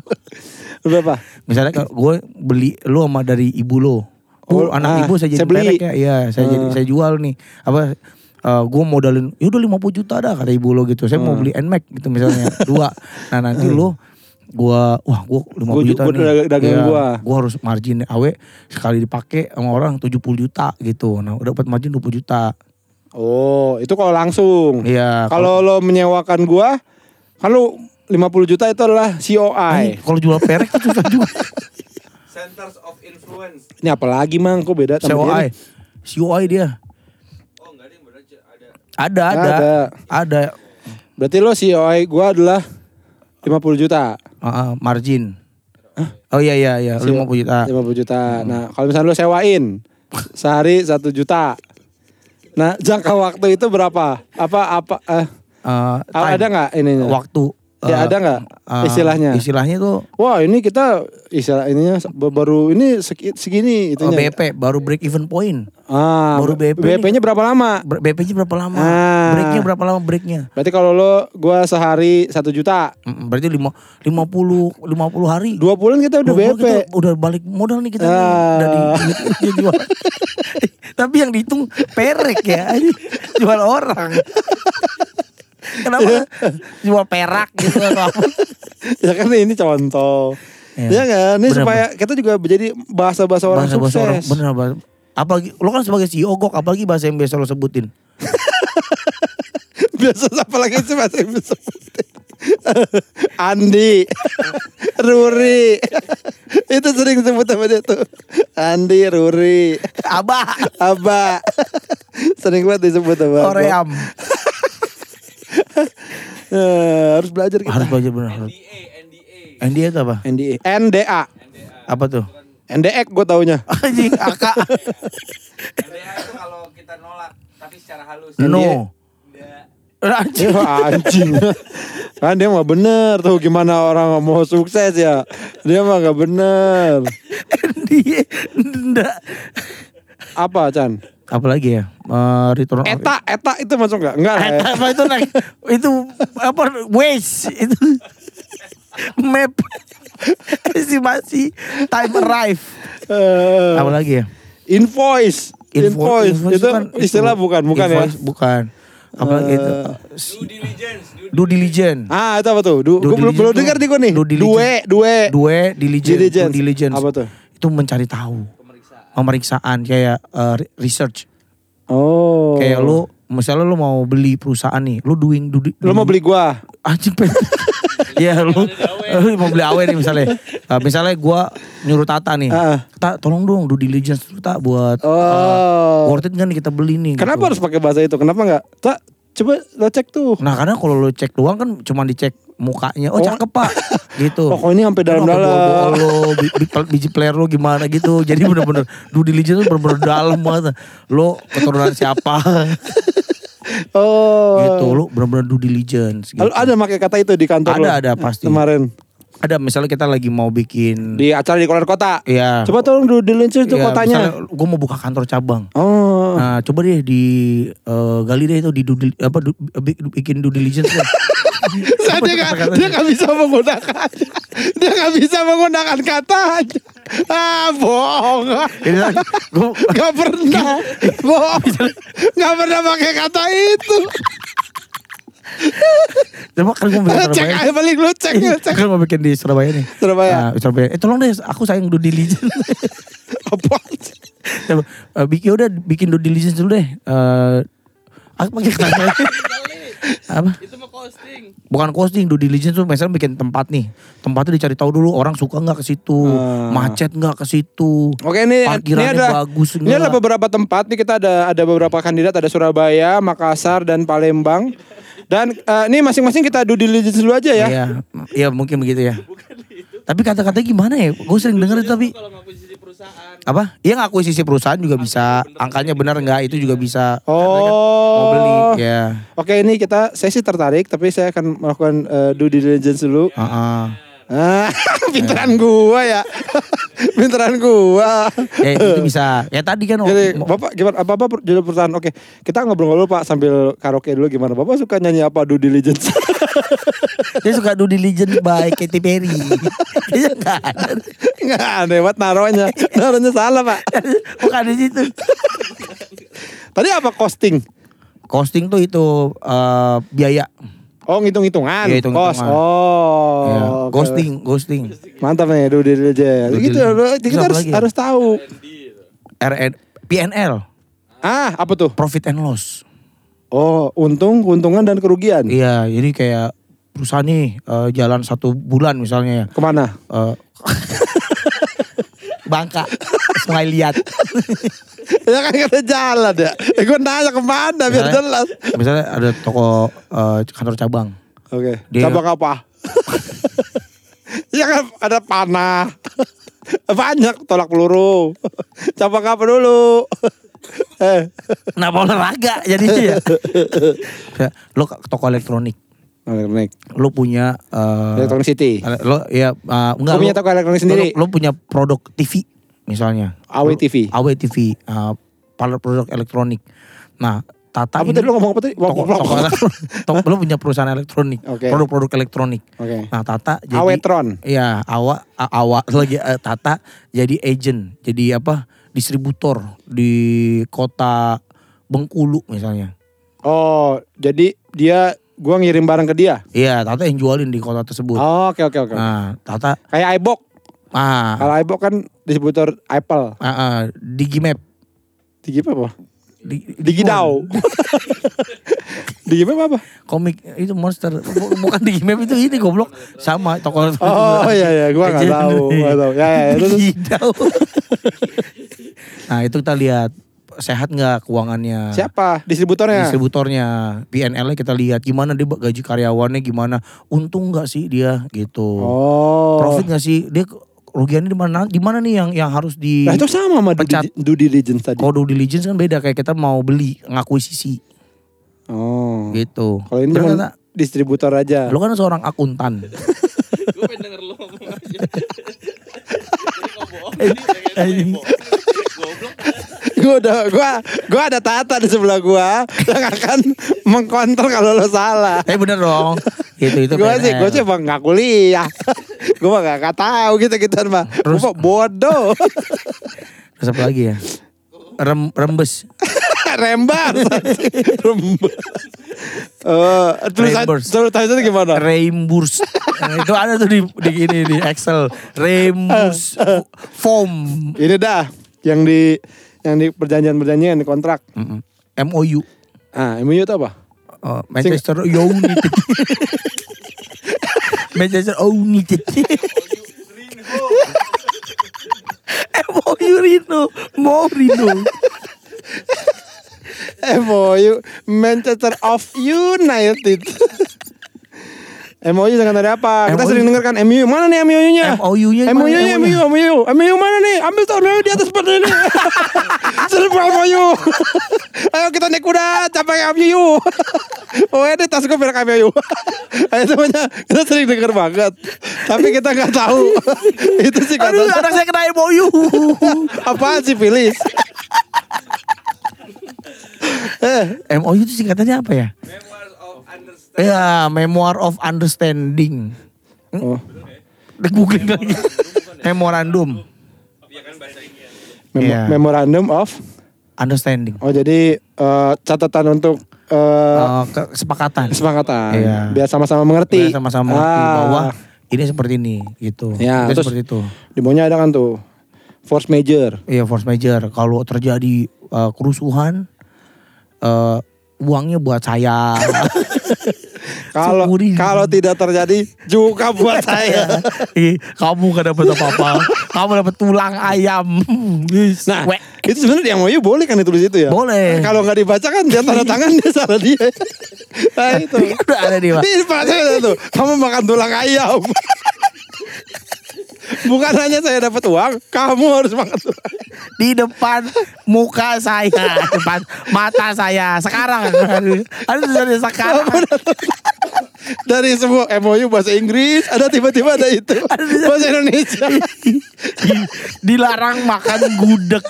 Speaker 1: Berapa?
Speaker 2: Misalnya kalau gue beli lu sama dari ibu lo. Bu,
Speaker 1: Oh,
Speaker 2: anak
Speaker 1: ah,
Speaker 2: ibu saya jadi
Speaker 1: saya beli.
Speaker 2: perek ya. Iya, saya jadi
Speaker 1: Ah.
Speaker 2: saya jual nih. Apa eh gue modalin ya udah 50 juta dah kata ibu lo gitu. Saya mau
Speaker 1: Hmm.
Speaker 2: beli NMAX gitu misalnya dua. Nah, nanti lo gua wah gua 50
Speaker 1: Gua-
Speaker 2: juta
Speaker 1: gua
Speaker 2: nih.
Speaker 1: dagang-
Speaker 2: Iya,
Speaker 1: gua.
Speaker 2: gua harus margin awe sekali dipakai sama orang 70 juta gitu. Nah, udah dapat margin 20 juta.
Speaker 1: Oh, itu kalau langsung.
Speaker 2: Iya.
Speaker 1: Kalau lo menyewakan gua, kan lo 50 juta itu adalah COI.
Speaker 2: kalau jual perek itu susah juga.
Speaker 3: centers of influence.
Speaker 1: Ini apalagi mang, kok beda sama
Speaker 2: COI. COI dia.
Speaker 3: Oh enggak ada yang bener ada.
Speaker 2: Ada, ada.
Speaker 1: Ada. Berarti lo COI gua adalah 50 juta.
Speaker 2: Ah, ah, margin. Oh iya iya iya,
Speaker 1: Si-
Speaker 2: 50 juta.
Speaker 1: 50 juta. Nah, kalau misalnya lo sewain sehari satu juta. Nah, jangka waktu itu berapa? Apa apa eh,
Speaker 2: Eh, time.
Speaker 1: ada nggak ininya?
Speaker 2: waktu
Speaker 1: Ya, ada nggak
Speaker 2: eh,
Speaker 1: istilahnya?
Speaker 2: Istilahnya tuh
Speaker 1: Wah, ini kita istilah ininya baru ini segi- segini
Speaker 2: eh,
Speaker 1: itunya.
Speaker 2: BP baru break even point.
Speaker 1: Ah,
Speaker 2: baru BP
Speaker 1: BP-nya berapa lama?
Speaker 2: BP-nya berapa lama?
Speaker 1: Ah.
Speaker 2: Breaknya berapa lama breaknya?
Speaker 1: Berarti kalau lo gua sehari satu juta,
Speaker 2: Berarti lima, 50 50 hari.
Speaker 1: dua bulan kita udah BP.
Speaker 2: kita udah balik modal nih kita nih.
Speaker 1: Ah.
Speaker 2: Udah di, dia jual. Tapi yang dihitung perek ya. jual orang. Kenapa jual perak gitu apa?
Speaker 1: ya kan ini contoh.
Speaker 2: Iya.
Speaker 1: Ya kan? Ini
Speaker 2: Bener,
Speaker 1: supaya kita juga jadi bahasa-bahasa orang
Speaker 2: bahasa-bahasa
Speaker 1: sukses.
Speaker 2: orang bener bahasa apalagi lo kan sebagai CEO gok apalagi bahasa yang biasa lo sebutin
Speaker 1: Biasa apa lagi sih bahasa yang bisa sebutin? Andi, Ruri, itu sering sebut sama dia tuh. Andi, Ruri,
Speaker 2: abah
Speaker 1: Aba, sering banget disebut sama.
Speaker 2: Koream
Speaker 1: Eh, harus belajar kita.
Speaker 2: harus belajar bener harus.
Speaker 3: NDA, NDA.
Speaker 2: NDA itu apa
Speaker 1: NDA, NDA,
Speaker 2: apa tuh
Speaker 1: NDX gue taunya.
Speaker 2: anjing AK
Speaker 3: NDA itu kalau kita nolak tapi secara halus.
Speaker 2: no
Speaker 3: Nggak.
Speaker 2: anjing
Speaker 1: Ya, anjing. kan dia mah bener tuh gimana orang mau sukses ya. Dia mah gak bener.
Speaker 2: NDA enggak
Speaker 1: Apa Chan?
Speaker 2: apa lagi ya Eh, return
Speaker 1: Eta, eta itu masuk gak? Enggak lah ya.
Speaker 2: Eta apa itu naik itu apa Waze itu map estimasi time arrive
Speaker 1: Eh,
Speaker 2: apa lagi ya
Speaker 1: invoice.
Speaker 2: Info-
Speaker 1: Invoice.
Speaker 2: invoice
Speaker 1: Itu
Speaker 2: kan
Speaker 1: istilah bukan, bukan
Speaker 2: invoice
Speaker 1: ya?
Speaker 2: bukan Apa gitu?
Speaker 3: Due diligence, due
Speaker 2: diligence.
Speaker 1: Ah, itu apa tuh? Du,
Speaker 2: Due
Speaker 1: gua belum dengar nih gua nih.
Speaker 2: due diligence.
Speaker 1: Due, due.
Speaker 2: Due diligence.
Speaker 1: Diligence.
Speaker 2: Due diligence.
Speaker 1: Apa tuh?
Speaker 2: Itu mencari tahu. Pemeriksaan kayak eh, re- research.
Speaker 1: Oh.
Speaker 2: Kayak lu misalnya lu mau beli perusahaan nih, lu doing due,
Speaker 1: Lu mau beli gua?
Speaker 2: anjing pen. Iya lu, lu mau beli awe nih misalnya. Uh, misalnya gua nyuruh Tata nih.
Speaker 1: Ah.
Speaker 2: Tak tolong dong due diligence lu tak buat
Speaker 1: Oh.
Speaker 2: uh, worth it kan nih kita beli nih.
Speaker 1: Kenapa
Speaker 2: gitu.
Speaker 1: harus pakai bahasa itu? Kenapa enggak? Tak, coba lo cek tuh.
Speaker 2: Nah karena kalau lu cek doang kan cuma dicek mukanya. Oh,
Speaker 1: Oh.
Speaker 2: cakep pak. gitu.
Speaker 1: Kok ini sampai dalam-dalam.
Speaker 2: bi- biji player lu gimana gitu. Jadi bener-bener due diligence tuh bener-bener dalam banget. Lu keturunan siapa
Speaker 1: Oh.
Speaker 2: gitu. Lu bener-bener due diligence gitu.
Speaker 1: Lalu ada pakai kata itu di kantor
Speaker 2: Ada,
Speaker 1: lo?
Speaker 2: ada, pasti.
Speaker 1: Kemarin
Speaker 2: Ada misalnya kita lagi mau bikin
Speaker 1: di acara di keluar kota.
Speaker 2: Iya.
Speaker 1: Coba tolong dulu diluncur tuh
Speaker 2: Iya,
Speaker 1: kotanya.
Speaker 2: Gue mau buka kantor cabang.
Speaker 1: Oh.
Speaker 2: Nah, coba deh di eh, gali deh itu di due dil- apa du- bi- bikin due diligence
Speaker 1: Saat dia gak, dia gak bisa menggunakan Dia gak bisa menggunakan katanya Ah bohong Gak pernah Bohong Gak pernah pakai kata itu
Speaker 2: Coba kan gue bikin
Speaker 1: Cek aja balik lu cek cek
Speaker 2: Kan mau bikin di Surabaya nih.
Speaker 1: Surabaya.
Speaker 2: Nah, Surabaya. Eh tolong deh, aku sayang due diligence.
Speaker 1: Apa
Speaker 2: Coba, eh, bikin udah bikin due diligence dulu deh. Eh aku pakai kata apa?
Speaker 3: Itu mah costing.
Speaker 2: Bukan costing, due diligence tuh misalnya bikin tempat nih. Tempatnya dicari tahu dulu orang suka nggak ke situ,
Speaker 1: Ah.
Speaker 2: macet nggak ke situ.
Speaker 1: Oke ini, ini ada
Speaker 2: bagus
Speaker 1: Ini ada beberapa tempat nih kita ada ada beberapa kandidat ada Surabaya, Makassar dan Palembang. Dan eh, ini masing-masing kita do diligence dulu aja ya.
Speaker 2: Iya, iya mungkin begitu ya. Tapi kata-katanya gimana ya? Gue sering denger itu tapi
Speaker 3: Kalau.
Speaker 2: Apa? Iya ngakuisisi perusahaan juga bisa. Angkanya benar nggak? Itu juga bisa. Mau
Speaker 1: Oh.
Speaker 2: beli, ya.
Speaker 1: Oke ini kita saya sih tertarik tapi saya akan melakukan eh, due diligence dulu.
Speaker 2: Heeh.
Speaker 1: Ah, pinteran gua ya. pinteran gua.
Speaker 2: Ya itu bisa. Ya tadi kan
Speaker 1: Jadi
Speaker 2: mau-
Speaker 1: Bapak gimana apa apa judul perusahaan? Oke, kita ngobrol-ngobrol Pak sambil karaoke dulu gimana? Bapak suka nyanyi apa due diligence?
Speaker 2: dia suka due diligence by Katy Perry. Dia enggak ada.
Speaker 1: Enggak aneh banget naruhnya. Naruhnya salah, Pak.
Speaker 2: Bukan di situ.
Speaker 1: Tadi apa costing?
Speaker 2: Costing tuh itu eh, biaya.
Speaker 1: Oh, ngitung-hitungan.
Speaker 2: Iya.
Speaker 1: Kos. Oh.
Speaker 2: Ya,
Speaker 1: oke.
Speaker 2: ghosting, ghosting.
Speaker 1: Mantap nih due diligence.
Speaker 2: Due
Speaker 1: Gitu kita harus
Speaker 2: ya?
Speaker 1: harus tahu.
Speaker 2: RN PNL,
Speaker 1: Ah, apa tuh?
Speaker 2: profit and loss.
Speaker 1: Oh, untung, keuntungan dan kerugian.
Speaker 2: Iya, jadi kayak perusahaan nih eh, jalan satu bulan misalnya ya.
Speaker 1: Ke mana?
Speaker 2: Eh, Bangka, Sungai Liat.
Speaker 1: ya kan kita jalan ya. Eh, gue nanya ke mana biar
Speaker 2: Misalnya-
Speaker 1: jelas.
Speaker 2: Misalnya ada toko eh, kantor cabang.
Speaker 1: Oke.
Speaker 2: Dia-
Speaker 1: Cabang apa? ya kan ada panah. Banyak tolak peluru. Cabang apa dulu?
Speaker 2: Kenapa olahraga jadi ya? lo ke toko elektronik,
Speaker 1: Elektronik.
Speaker 2: lo punya eh,
Speaker 1: Elektronik City.
Speaker 2: lo ya eh, enggak
Speaker 1: Gue punya
Speaker 2: lo-
Speaker 1: toko elektronik
Speaker 2: lo,
Speaker 1: sendiri.
Speaker 2: lo punya produk TV misalnya.
Speaker 1: AW TV.
Speaker 2: AW TV, eh, produk elektronik. Nah, Tata
Speaker 1: Apa
Speaker 2: ini
Speaker 1: tadi lu ngomong apa tadi?
Speaker 2: toko, toko. Toko- lo punya perusahaan elektronik,
Speaker 1: Oke.
Speaker 2: produk-produk elektronik.
Speaker 1: Oke.
Speaker 2: Nah, Tata jadi
Speaker 1: Awetron.
Speaker 2: Iya, awa awa lagi eh, Tata jadi agent, jadi apa? Distributor di kota Bengkulu misalnya.
Speaker 1: Oh, jadi dia gua ngirim barang ke dia.
Speaker 2: Iya, Tata yang jualin di kota tersebut.
Speaker 1: Oh, Oke oke oke.
Speaker 2: Nah, Tata
Speaker 1: Kayak iBox.
Speaker 2: ah,
Speaker 1: Kalau iBox kan distributor Apple.
Speaker 2: ah, ah, Digimap.
Speaker 1: Digi apa?
Speaker 2: Di,
Speaker 1: Digidau. Digi apa?
Speaker 2: Komik itu monster Bu- bukan Digimap itu ini goblok sama toko
Speaker 1: Oh iya iya, gua nggak
Speaker 2: Agent.
Speaker 1: tahu, nggak tahu. Ya ya, terus
Speaker 2: Digidau. nah, itu kita lihat sehat nggak keuangannya.
Speaker 1: siapa distributornya?
Speaker 2: distributornya PNL-nya kita lihat gimana dia gaji karyawannya gimana untung nggak sih dia gitu
Speaker 1: Oh.
Speaker 2: profit nggak sih dia kerugiannya di mana di mana nih yang yang harus di
Speaker 1: Nah itu sama sama due,
Speaker 2: Pecat.
Speaker 1: due diligence tadi.
Speaker 2: kalau due diligence kan beda kayak kita mau beli ngakuisisi
Speaker 1: Oh.
Speaker 2: gitu
Speaker 1: Kalau ini cuma distributor aja.
Speaker 2: lo kan seorang akuntan
Speaker 3: Gue pengen denger lu ngomong aja. Jadi bohong pengen. Goblok.
Speaker 1: gua udah gua gua ada Tata di sebelah gua yang akan mengkontrol kalau lo salah.
Speaker 2: eh bener dong gitu itu
Speaker 1: Gua sih, gua sih emang nggak kuliah. gua mah nggak nggak tahu gitu gitu mah. Mah bodoh.
Speaker 2: terus apa lagi ya Rem, rembes
Speaker 1: rembar. rembar. Eh, tulisan
Speaker 2: Rembers.
Speaker 1: tulisannya gimana?
Speaker 2: Remburs. Nah, itu ada tuh di di ini di Excel. Remburs foam.
Speaker 1: Ini dah yang di yang di perjanjian-perjanjian di kontrak.
Speaker 2: Mm-mm. MOU.
Speaker 1: Ah, MOU itu apa?
Speaker 2: Oh, Manchester United. Manchester United. MOU Rino, Mourinho.
Speaker 1: MOU Manchester of United. MOU dengan dari apa? Kita sering dengar kan MOU. Mana nih MOU-nya?
Speaker 2: MOU-nya
Speaker 1: MOU,
Speaker 2: mana?
Speaker 1: MOU, MOU, MOU mana nih? Ambil tuh MOU di atas seperti ini. Serba MOU. Ayo kita naik kuda, capai MOU. Oh ini tas gue merek MOU. Itu namanya kita sering dengar banget. Tapi kita nggak tahu. Itu sih
Speaker 2: Aduh,
Speaker 1: kata
Speaker 2: anak saya kena MOU.
Speaker 1: apaan sih Filis? Eh,
Speaker 2: MOU itu singkatannya apa ya?
Speaker 3: Memoirs of Understanding.
Speaker 2: Ya, Memoir of Understanding.
Speaker 1: oh,
Speaker 2: Di googling lagi. Memorandum
Speaker 1: memo-
Speaker 2: Iya.
Speaker 1: memorandum of
Speaker 2: Understanding.
Speaker 1: Oh jadi eh, catatan untuk eh,
Speaker 2: Eh, kesepakatan.
Speaker 1: kesepakatan
Speaker 2: Iya.
Speaker 1: biar sama-sama mengerti.
Speaker 2: Biar sama-sama mengerti
Speaker 1: Ah,
Speaker 2: bahwa ini seperti ini gitu.
Speaker 1: Ya,
Speaker 2: Itu
Speaker 1: terus-
Speaker 2: seperti itu.
Speaker 1: di bawahnya ada kan tuh force major.
Speaker 2: Iya force major. Kalau terjadi eh, kerusuhan, eh, uangnya buat saya.
Speaker 1: Kalau kalau tidak terjadi juga buat saya.
Speaker 2: Kamu gak dapat apa-apa. kamu dapat tulang ayam. Yes.
Speaker 1: Nah,
Speaker 2: Wek.
Speaker 1: itu sebenarnya di MOU boleh kan ditulis itu ya?
Speaker 2: Boleh.
Speaker 1: Kalau nggak dibaca kan dia tanda tangan dia salah dia. Nah itu.
Speaker 2: Udah ada nih, Pak.
Speaker 1: Ini Pak tuh, kamu makan tulang ayam. Bukan hanya saya dapat uang, kamu harus makan tulang.
Speaker 2: di depan muka saya, depan mata saya. Sekarang harus dari sekarang.
Speaker 1: Dari semua MOU bahasa Inggris, ada tiba-tiba ada itu bahasa Indonesia.
Speaker 2: Dilarang makan gudeg.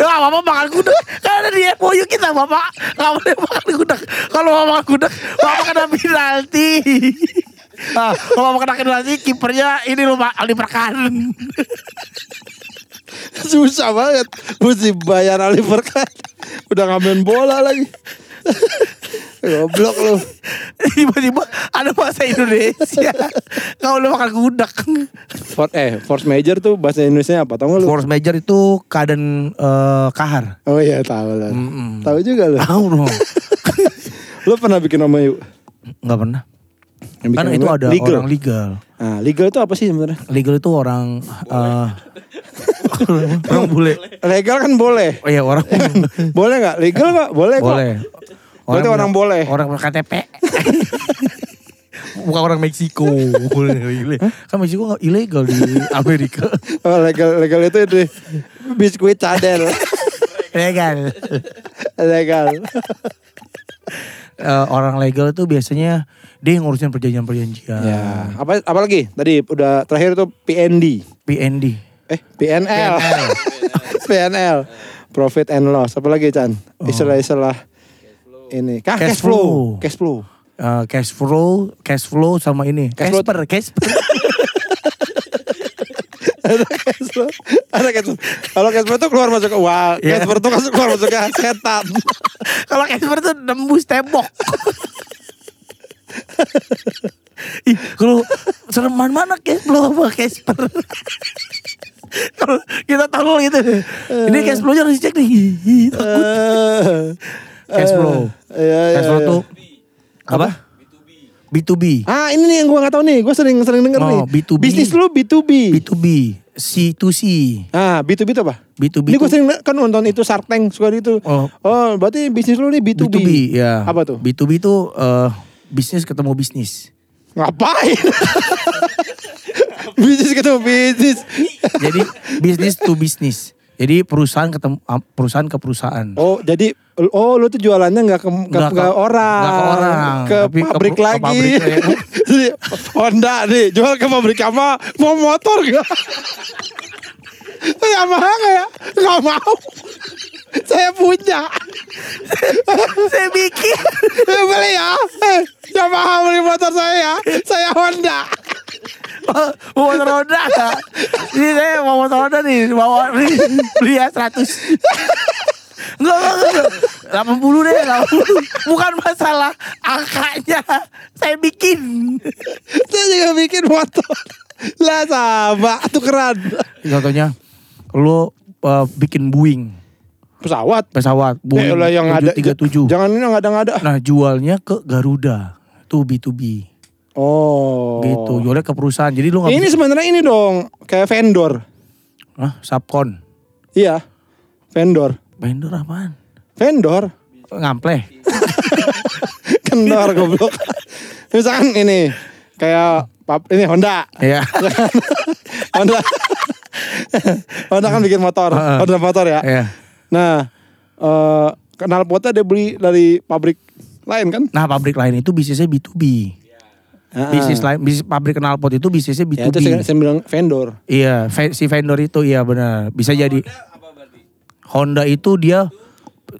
Speaker 2: Ya, bapak makan gudeg. Ada di MOU kita, bapak. Gak boleh makan gudeg. Kalau bapak makan gudeg, bapak kena penalti. Ah, kalau bapak kena penalti, kipernya ini loh, Pak, Ali Perkan.
Speaker 1: Susah banget, mesti bayar Oliver kan. Udah ngamen bola lagi. Goblok lu.
Speaker 2: Tiba-tiba ada bahasa Indonesia. Kau boleh makan gudeg.
Speaker 1: For, eh, force major tuh bahasa Indonesia apa? Tahu lu?
Speaker 2: Force major itu keadaan eh, kahar.
Speaker 1: Oh iya tahu lah.
Speaker 2: Mm-mm.
Speaker 1: Tahu juga lu.
Speaker 2: Tahu dong.
Speaker 1: Lu pernah bikin MOU?
Speaker 2: Nggak pernah.
Speaker 1: Yang bikin
Speaker 2: Kan itu ada
Speaker 1: legal.
Speaker 2: orang legal.
Speaker 1: Nah, legal itu apa sih sebenarnya?
Speaker 2: Legal itu orang eh orang bule.
Speaker 1: Legal kan boleh.
Speaker 2: Oh iya orang
Speaker 1: boleh nggak? Legal nggak? Boleh kok.
Speaker 2: boleh.
Speaker 1: Berarti orang boleh.
Speaker 2: Orang KTP. Bukan orang Meksiko. Boleh. Kan Meksiko nggak ilegal di Amerika.
Speaker 1: Oh, legal legal itu itu biskuit cadel.
Speaker 2: Legal.
Speaker 1: legal.
Speaker 2: Eh, orang legal itu biasanya dia yang ngurusin perjanjian-perjanjian.
Speaker 1: Ya, apa apa lagi? Tadi udah terakhir tuh PND.
Speaker 2: PND.
Speaker 1: Eh, PNL. PNL. Profit and loss. Apa lagi, Chan? Istilah-istilah ini. Cash,
Speaker 2: Cash
Speaker 1: flow.
Speaker 2: flow.
Speaker 1: Cash flow.
Speaker 2: Eh, cash flow, cash flow sama ini.
Speaker 1: Cash flow-
Speaker 2: Casper, Casper.
Speaker 1: Ada flow. Kalau flow tuh keluar masuk.
Speaker 2: Iya.
Speaker 1: Cash flow tuh masuk keluar masuk ke setan.
Speaker 2: Kalau Casper tuh nembus tembok. Ih, kalau sereman mana flow apa Casper? Kalau kita tahu gitu. Ini cash flow-nya harus dicek nih. Ih, takut.
Speaker 1: Eh,
Speaker 2: Cash flow.
Speaker 1: Iya, iya,
Speaker 2: flow
Speaker 1: iya.
Speaker 2: tuh apa? B2B.
Speaker 1: Ah ini nih yang gua nggak tahu nih, gua sering sering denger
Speaker 2: Oh,
Speaker 1: nih.
Speaker 2: B2B.
Speaker 1: Bisnis lu B2B.
Speaker 2: B2B. C2C.
Speaker 1: Ah B2B itu apa?
Speaker 2: B2B
Speaker 1: Ini gua sering kan nonton itu Shark Tank suka itu.
Speaker 2: Oh.
Speaker 1: Oh, berarti bisnis lu nih B2B.
Speaker 2: B2B, ya.
Speaker 1: Apa tuh?
Speaker 2: B2B itu eh, bisnis ketemu bisnis.
Speaker 1: Ngapain? bisnis ketemu bisnis.
Speaker 2: Jadi bisnis to bisnis. Jadi perusahaan ah, perusahaan ke perusahaan.
Speaker 1: Oh, jadi oh lu tuh jualannya nggak ke, ke, ke
Speaker 2: ke-
Speaker 1: orang,
Speaker 2: nggak ke orang,
Speaker 1: ke
Speaker 2: tapi ke
Speaker 1: pabrik
Speaker 2: ke
Speaker 1: lagi.
Speaker 2: pabrik, ya.
Speaker 1: Jadi, Honda nih jual ke pabrik apa? Mau motor gak? Ya mahal nggak ya? Nggak mau. Saya punya.
Speaker 2: Saya bikin.
Speaker 1: Ya beli ya. Eh, Yamaha beli motor saya ya. Saya Honda.
Speaker 2: Mau motor Honda nggak? Ini saya mau motor Honda nih bawa beli beli ya 100. Enggak Enggak, enggak, enggak. 80 deh, 80. Bukan masalah angkanya. Saya bikin.
Speaker 1: Saya juga bikin motor. Lah sama, tukeran.
Speaker 2: Contohnya, lo uh, bikin Boeing
Speaker 1: Pesawat.
Speaker 2: pesawat
Speaker 1: Eh,
Speaker 2: Boeing
Speaker 1: lah yang ada
Speaker 2: 737.
Speaker 1: Jangan ini yang ada-ada.
Speaker 2: Nah, jualnya ke Garuda. Itu B2B.
Speaker 1: Oh.
Speaker 2: Gitu, jualnya ke perusahaan. Jadi lu nggak
Speaker 1: Ini sebenarnya ini dong, kayak vendor.
Speaker 2: Hah, subkon.
Speaker 1: Iya. Vendor.
Speaker 2: Vendor apaan?
Speaker 1: Vendor.
Speaker 2: Ngampleh.
Speaker 1: Kendor goblok. Misalkan ini kayak pap ini Honda.
Speaker 2: Ya.
Speaker 1: Honda. Honda kan bikin motor.
Speaker 2: Heeh.
Speaker 1: Honda motor ya.
Speaker 2: ya.
Speaker 1: Nah, eh knalpotnya dia beli dari pabrik lain kan?
Speaker 2: Nah, pabrik lain itu bisnisnya B2B. Bisnis lain, bisnis pabrik knalpot itu bisnisnya
Speaker 1: Ya,
Speaker 2: B2B.
Speaker 1: itu saya, saya bilang vendor.
Speaker 2: Iya, si vendor itu iya benar. Bisa jadi
Speaker 3: apa berarti?
Speaker 2: Honda itu dia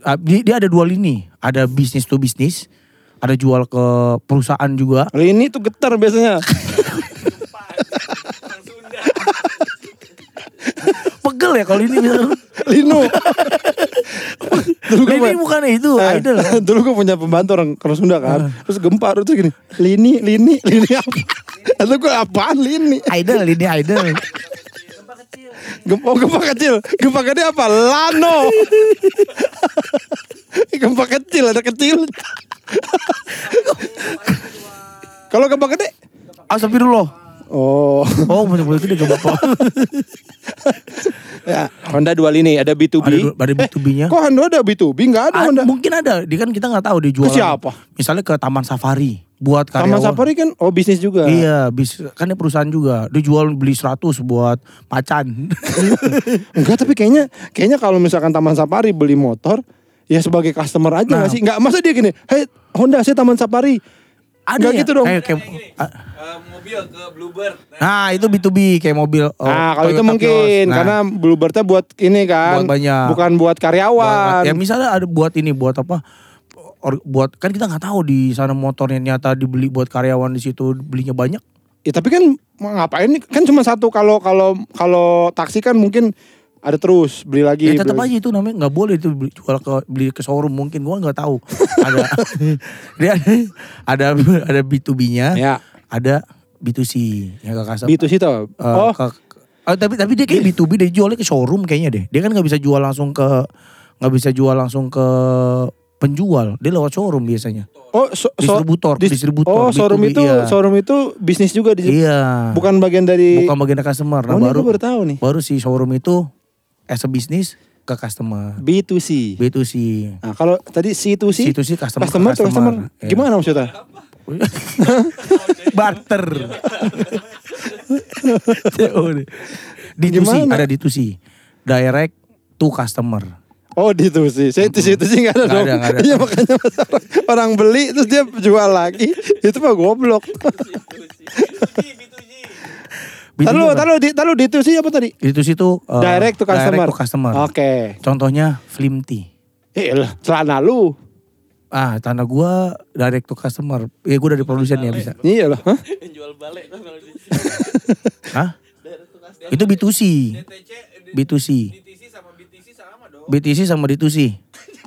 Speaker 2: ah, dia dia ada dua lini. Ada bisnis to bisnis, ada jual ke perusahaan juga.
Speaker 1: Lini tuh getar biasanya.
Speaker 2: Pegel ya kalau ini.
Speaker 1: Lino. dulu gue
Speaker 2: Lini bukan itu,
Speaker 1: Eh,
Speaker 2: idol.
Speaker 1: dulu gue punya pembantu orang orang Sunda kan. Terus gempa terus gini. Lini, lini, lini apa? Lalu gue apaan lini?
Speaker 2: Idol, lini idol.
Speaker 1: Gempa, oh, gempa kecil. Gempa gede apa? Lano. gempa kecil, ada kecil. Kalau gempa gede?
Speaker 2: Astagfirullah.
Speaker 1: Oh.
Speaker 2: Oh, betul-betul itu dia gempa.
Speaker 1: ya, Honda dua lini, ada B2B.
Speaker 2: Ada ada B2B-nya.
Speaker 1: Eh, kok Honda ada B2B? Enggak ada
Speaker 2: Ah,
Speaker 1: Honda.
Speaker 2: mungkin ada, dia kan kita nggak tahu dia jualan.
Speaker 1: siapa?
Speaker 2: Misalnya ke Taman Safari buat karyawan.
Speaker 1: Taman Safari kan oh bisnis juga.
Speaker 2: Iya, bis, kan dia perusahaan juga. Dia jual beli 100 buat macan.
Speaker 1: Enggak, tapi kayaknya kayaknya kalau misalkan Taman Safari beli motor, ya sebagai customer aja
Speaker 2: Nah.
Speaker 1: nggak sih? Enggak, masa dia gini, "Hei, Honda saya Taman Safari."
Speaker 2: Ada
Speaker 1: Nggak
Speaker 2: ya?
Speaker 1: gitu dong.
Speaker 2: Kayak, kayak-
Speaker 3: Eh, mobil ke Bluebird. Nah,
Speaker 2: nah, itu B2B kayak mobil. oh,
Speaker 1: nah, kalau itu mungkin.
Speaker 2: Nah,
Speaker 1: karena Bluebird-nya buat ini kan,
Speaker 2: Buat banyak.
Speaker 1: bukan buat karyawan.
Speaker 2: Ya misalnya ada buat ini buat apa? Or- buat kan kita nggak tahu di sana motornya nyata dibeli buat karyawan di situ belinya banyak.
Speaker 1: Ya, tapi kan ngapain nih? Kan cuma satu kalau kalau kalau taksi kan mungkin ada terus beli lagi.
Speaker 2: Ya tetap
Speaker 1: beli-
Speaker 2: aja itu namanya nggak boleh itu beli, jual ke beli ke showroom mungkin gua nggak tahu. ada dia ada ada B2B-nya,
Speaker 1: Ya,
Speaker 2: ada B2C ya ke customer.
Speaker 1: B2C tuh.
Speaker 2: Eh,
Speaker 1: oh,
Speaker 2: ke- eh, tapi tapi dia kayak B2B dia jualnya ke showroom kayaknya deh. Dia kan nggak bisa jual langsung ke nggak bisa jual langsung ke penjual. Dia lewat showroom biasanya.
Speaker 1: oh, so- so-
Speaker 2: Distributor,
Speaker 1: dis-
Speaker 2: distributor,
Speaker 1: Oh, showroom
Speaker 2: B2B,
Speaker 1: itu
Speaker 2: iya.
Speaker 1: showroom itu bisnis juga di.
Speaker 2: Iya.
Speaker 1: Bukan bagian dari
Speaker 2: Bukan bagian customer. Nah,
Speaker 1: Oh,
Speaker 2: baru
Speaker 1: baru tahu nih.
Speaker 2: baru si showroom itu as a business ke customer.
Speaker 1: B2C.
Speaker 2: B2C.
Speaker 1: Nah, kalau tadi C2C,
Speaker 2: C2C customer, ke
Speaker 1: customer, to customer.
Speaker 2: Iya.
Speaker 1: Gimana maksudnya?
Speaker 2: Barter. D2C,
Speaker 1: Gimana?
Speaker 2: ada D2C. Direct to customer.
Speaker 1: Oh di itu sih, saya itu itu sih nggak ada
Speaker 2: Nggak
Speaker 1: dong.
Speaker 2: ada, ada.
Speaker 1: Iya makanya orang beli terus dia jual lagi, itu mah goblok.
Speaker 3: B2C, B2G.
Speaker 2: B2C
Speaker 1: Tahu tahu di tahu di itu sih apa tadi?
Speaker 2: D2C itu uh,
Speaker 1: direct to customer.
Speaker 2: Direct to customer.
Speaker 1: Oke.
Speaker 2: Contohnya Flimty.
Speaker 1: Eh lah, celana lu.
Speaker 2: Ah, tanah gua direct to customer. Ya gua dari produsen ya bisa.
Speaker 1: Iya loh. Hah?
Speaker 3: Yang jual balik tuh kalau di
Speaker 2: Hah? Itu B2C.
Speaker 3: DTC,
Speaker 2: B2C.
Speaker 3: DTC sama BTC sama dong.
Speaker 2: BTC sama D2C.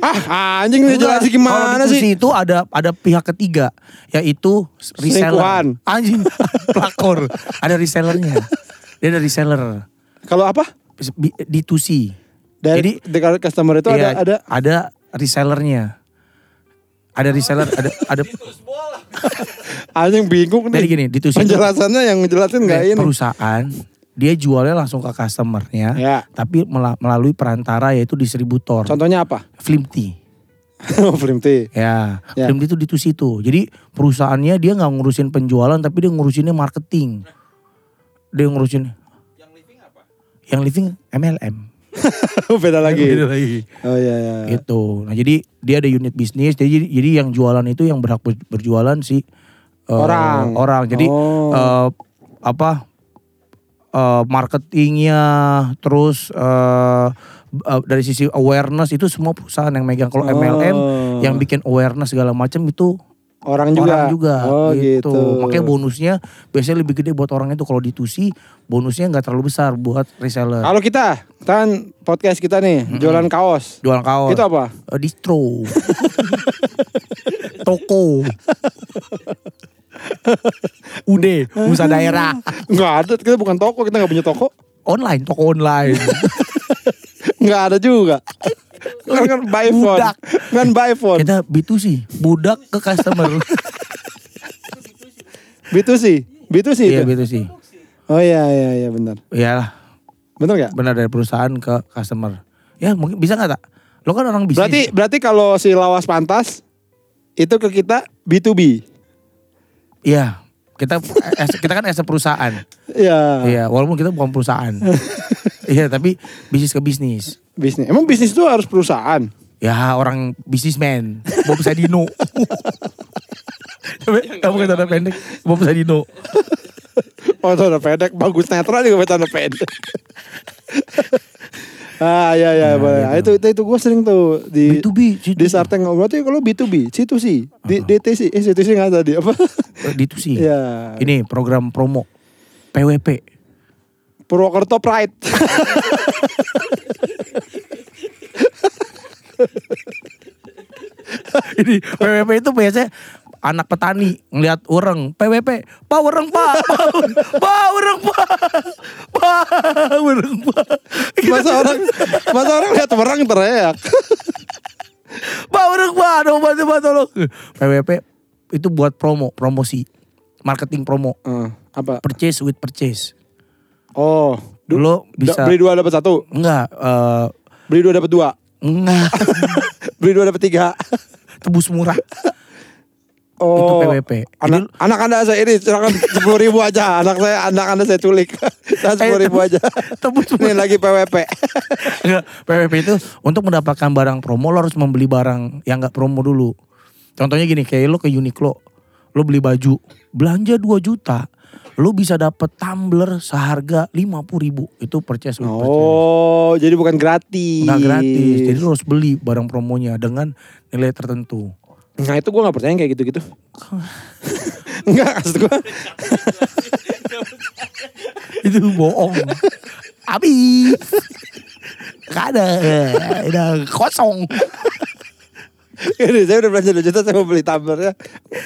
Speaker 1: Ah anjing jelasin
Speaker 2: Enggak,
Speaker 1: gimana
Speaker 2: kalau D2C
Speaker 1: sih?
Speaker 2: itu ada ada pihak ketiga yaitu
Speaker 1: Selingkuhan.
Speaker 2: reseller. Anjing, pelakor. Ada resellernya. Dia ada reseller.
Speaker 1: Kalau apa?
Speaker 2: B- D2C.
Speaker 1: Dari
Speaker 2: Jadi
Speaker 1: dekat customer itu
Speaker 2: iya,
Speaker 1: ada ada
Speaker 2: ada resellernya. Ada reseller, ada ada
Speaker 1: anjing bingung
Speaker 2: jadi
Speaker 1: nih.
Speaker 2: gini, D2C itu
Speaker 1: Penjelasannya yang ngejelasin nggak ini?
Speaker 2: perusahaan dia jualnya langsung ke customernya,
Speaker 1: Ya.
Speaker 2: tapi mela- melalui perantara yaitu distributor.
Speaker 1: Contohnya apa?
Speaker 2: Flimty.
Speaker 1: Oh, Flimty.
Speaker 2: Ya,
Speaker 1: Ya.
Speaker 2: Flimty itu D2C itu. Jadi perusahaannya dia nggak ngurusin penjualan tapi dia ngurusinnya marketing. Dia ngurusin
Speaker 3: Yang living apa?
Speaker 2: yang living MLM.
Speaker 1: Beda lagi.
Speaker 2: lagi.
Speaker 1: Oh iya iya.
Speaker 2: Gitu. Nah, jadi dia ada unit bisnis. Jadi jadi yang jualan itu yang berhak ber- berjualan si eh,
Speaker 1: Orang.
Speaker 2: Orang. Jadi
Speaker 1: Oh.
Speaker 2: eh, apa eh, marketingnya terus eh, eh, dari sisi awareness itu semua perusahaan yang megang. Kalau MLM
Speaker 1: Oh.
Speaker 2: yang bikin awareness segala macam itu
Speaker 1: Orang juga.
Speaker 2: orang juga
Speaker 1: Oh gitu.
Speaker 2: Makanya bonusnya biasanya lebih gede buat orang itu kalau ditusi bonusnya nggak terlalu besar buat reseller.
Speaker 1: Kalau kita, kan podcast kita nih, jualan kaos.
Speaker 2: Jualan kaos.
Speaker 1: Itu apa?
Speaker 2: Eh, distro. Toko. Ude, usaha daerah.
Speaker 1: Enggak ada, kita bukan toko, kita nggak punya toko.
Speaker 2: Online, toko online.
Speaker 1: Nggak ada juga. Kan kan by phone.
Speaker 2: Budak.
Speaker 1: Kan by phone.
Speaker 2: Kita B2C, budak ke customer.
Speaker 1: B2C. B2C
Speaker 2: Iya,
Speaker 1: itu.
Speaker 2: B2C.
Speaker 1: Oh iya iya iya benar.
Speaker 2: Iyalah,
Speaker 1: Benar nggak?
Speaker 2: benar dari perusahaan ke customer. Ya, mungkin bisa nggak tak? Lo kan orang bisnis.
Speaker 1: Berarti berarti kalau si lawas pantas itu ke kita B2B.
Speaker 2: Iya. Kita as- kita kan as a perusahaan.
Speaker 1: Iya.
Speaker 2: Iya, walaupun kita bukan perusahaan. Iya, tapi bisnis ke bisnis.
Speaker 1: Bisnis. Emang bisnis itu harus perusahaan.
Speaker 2: Ya orang bisnismen, Bob Sadino. Kamu kan tanda pendek, Bob Sadino.
Speaker 1: Oh tanda pendek bagus netral juga tanda pendek. ah ya ya boleh. Ah, itu itu itu gue sering tuh di
Speaker 2: B2B,
Speaker 1: di Sarteng berarti kalau B2B situ sih di DTC eh situ sih nggak tadi apa?
Speaker 2: Itu sih.
Speaker 1: ya
Speaker 2: Ini program promo PWP.
Speaker 1: Purwokerto Pride.
Speaker 2: Ini PWP itu biasanya anak petani ngelihat orang PWP, pak orang pak, pak orang pak, pak orang pak,
Speaker 1: masa orang masa orang lihat orang teriak.
Speaker 2: pak orang pak, ada bantu bantu tolong. PWP itu buat promo, promosi, marketing promo,
Speaker 1: Eh, apa?
Speaker 2: purchase with purchase.
Speaker 1: Oh, du-
Speaker 2: Lo
Speaker 1: da-
Speaker 2: bisa
Speaker 1: beli dua dapat satu,
Speaker 2: enggak eh,
Speaker 1: beli dua dapat dua,
Speaker 2: enggak
Speaker 1: beli dua dapat tiga.
Speaker 2: tebus murah
Speaker 1: Oh,
Speaker 2: itu PWP.
Speaker 1: Anak, anak anda saya ini silakan sepuluh ribu aja. Anak saya, anak anda saya culik. Saya sepuluh ribu aja.
Speaker 2: tebus
Speaker 1: Ini lagi PWP.
Speaker 2: Enggak, PWP itu untuk mendapatkan barang promo lo harus membeli barang yang enggak promo dulu. Contohnya gini, kayak lo ke Uniqlo, lo beli baju, belanja 2 juta, lo bisa dapet tumbler seharga 50 ribu. Itu purchase with purchase.
Speaker 1: Oh, jadi bukan gratis.
Speaker 2: Nggak gratis, jadi lo harus beli barang promonya dengan nilai tertentu.
Speaker 1: Nah itu gue gak percaya kayak gitu-gitu. Enggak, maksud gue.
Speaker 2: itu bohong. Habis. Gak ada, udah kosong.
Speaker 1: Ini saya udah belanja 2 juta saya mau beli tumblernya.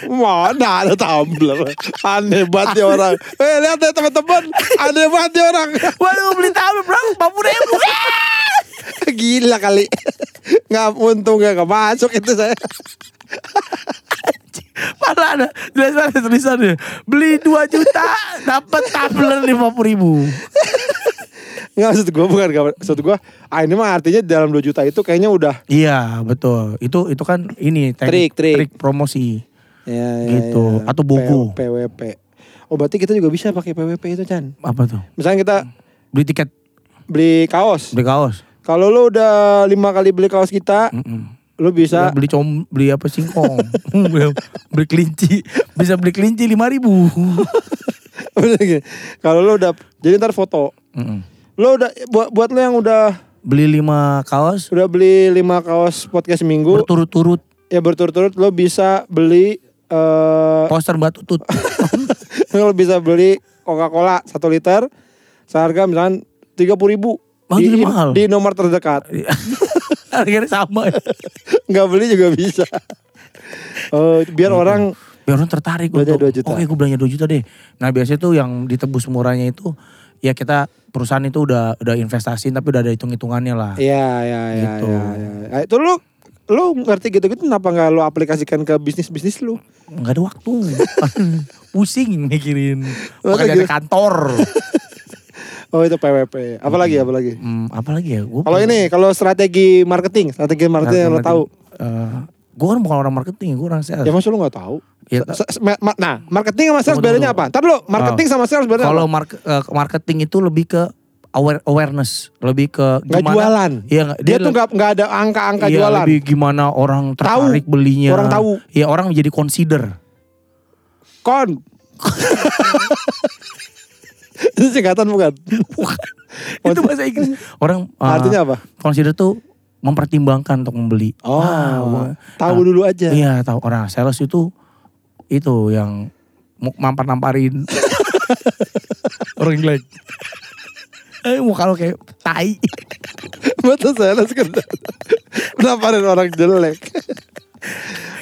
Speaker 1: Mana ada tumbler? Aneh banget ya orang. Eh lihat ya teman-teman. Aneh banget ya orang.
Speaker 2: Waduh beli tumbler berapa? 50 ribu.
Speaker 1: Gila kali. Nggak untung gak masuk itu saya.
Speaker 2: Malah ada tulisan tulisannya beli 2 juta dapat tumbler 50 ribu.
Speaker 1: Nggak maksud gue bukan gak, maksud gue. Ah ini mah artinya dalam 2 juta itu kayaknya udah.
Speaker 2: Iya betul. Itu itu kan ini
Speaker 1: Trik,
Speaker 2: teknik
Speaker 1: trik.
Speaker 2: trik promosi.
Speaker 1: Ya,
Speaker 2: Gitu. Atau buku.
Speaker 1: P- PWP. Oh berarti kita juga bisa pakai PWP itu Chan.
Speaker 2: Apa tuh?
Speaker 1: Misalnya kita
Speaker 2: Beli tiket
Speaker 1: beli kaos.
Speaker 2: beli kaos.
Speaker 1: Kalau lo udah lima kali beli kaos kita,
Speaker 2: Mm-mm.
Speaker 1: Lo bisa
Speaker 2: beli com beli apa singkong. Beli, kelinci. Bisa beli kelinci lima ribu.
Speaker 1: Kalau lo udah jadi ntar foto. Lo udah buat buat lo yang udah
Speaker 2: beli lima kaos.
Speaker 1: Udah beli lima kaos podcast seminggu.
Speaker 2: Berturut-turut.
Speaker 1: Ya berturut-turut lo bisa beli eh
Speaker 2: poster mbak tutut
Speaker 1: lo bisa beli Coca-Cola satu liter seharga misalkan tiga puluh ribu.
Speaker 2: Oh,
Speaker 1: di,
Speaker 2: mahal.
Speaker 1: di nomor terdekat
Speaker 2: harganya sama
Speaker 1: nggak beli juga bisa oh biar orang
Speaker 2: biar orang tertarik
Speaker 1: Belanja
Speaker 2: untuk
Speaker 1: 2 juta.
Speaker 2: oke gue belanja 2 juta deh nah biasanya tuh yang ditebus murahnya itu ya kita perusahaan itu udah udah investasiin tapi udah ada hitung hitungannya lah
Speaker 1: ya ya ya
Speaker 2: Gitu.
Speaker 1: ya, ya. Itu lo lo ngerti gitu-gitu kenapa nggak lo aplikasikan ke bisnis bisnis lo
Speaker 2: nggak ada waktu pusing mikirin pekerjaan
Speaker 1: gitu?
Speaker 2: kantor
Speaker 1: oh itu PWP apalagi apalagi?
Speaker 2: Hmm, apa lagi ya? Gua
Speaker 1: kalau ini kalau strategi marketing strategi marketing yang lo tahu.
Speaker 2: gue kan bukan orang marketing gue orang sales.
Speaker 1: Ya masa lo nggak tahu?
Speaker 2: Ya,
Speaker 1: ma- nah marketing sama sales bedanya apa? Ntar lo marketing sama sales bedanya
Speaker 2: kalau
Speaker 1: apa?
Speaker 2: mark- eh, marketing itu lebih ke aware awareness. Lebih ke gimana
Speaker 1: jualan.
Speaker 2: Iya, nggak-
Speaker 1: dia, tuh nggak nggak ada angka-angka
Speaker 2: iya,
Speaker 1: jualan.
Speaker 2: lebih gimana orang tertarik belinya.
Speaker 1: Orang tahu.
Speaker 2: Iya orang menjadi consider.
Speaker 1: Kon itu singkatan bukan
Speaker 2: itu bahasa Inggris orang eh,
Speaker 1: artinya apa
Speaker 2: consider tuh mempertimbangkan untuk membeli
Speaker 1: oh
Speaker 2: Ah,
Speaker 1: tahu dulu aja
Speaker 2: iya tahu orang sales itu itu yang mampar-namparin orang jelek. Eh muka lo kayak tai.
Speaker 1: Betul sales kan. Namparin orang jelek.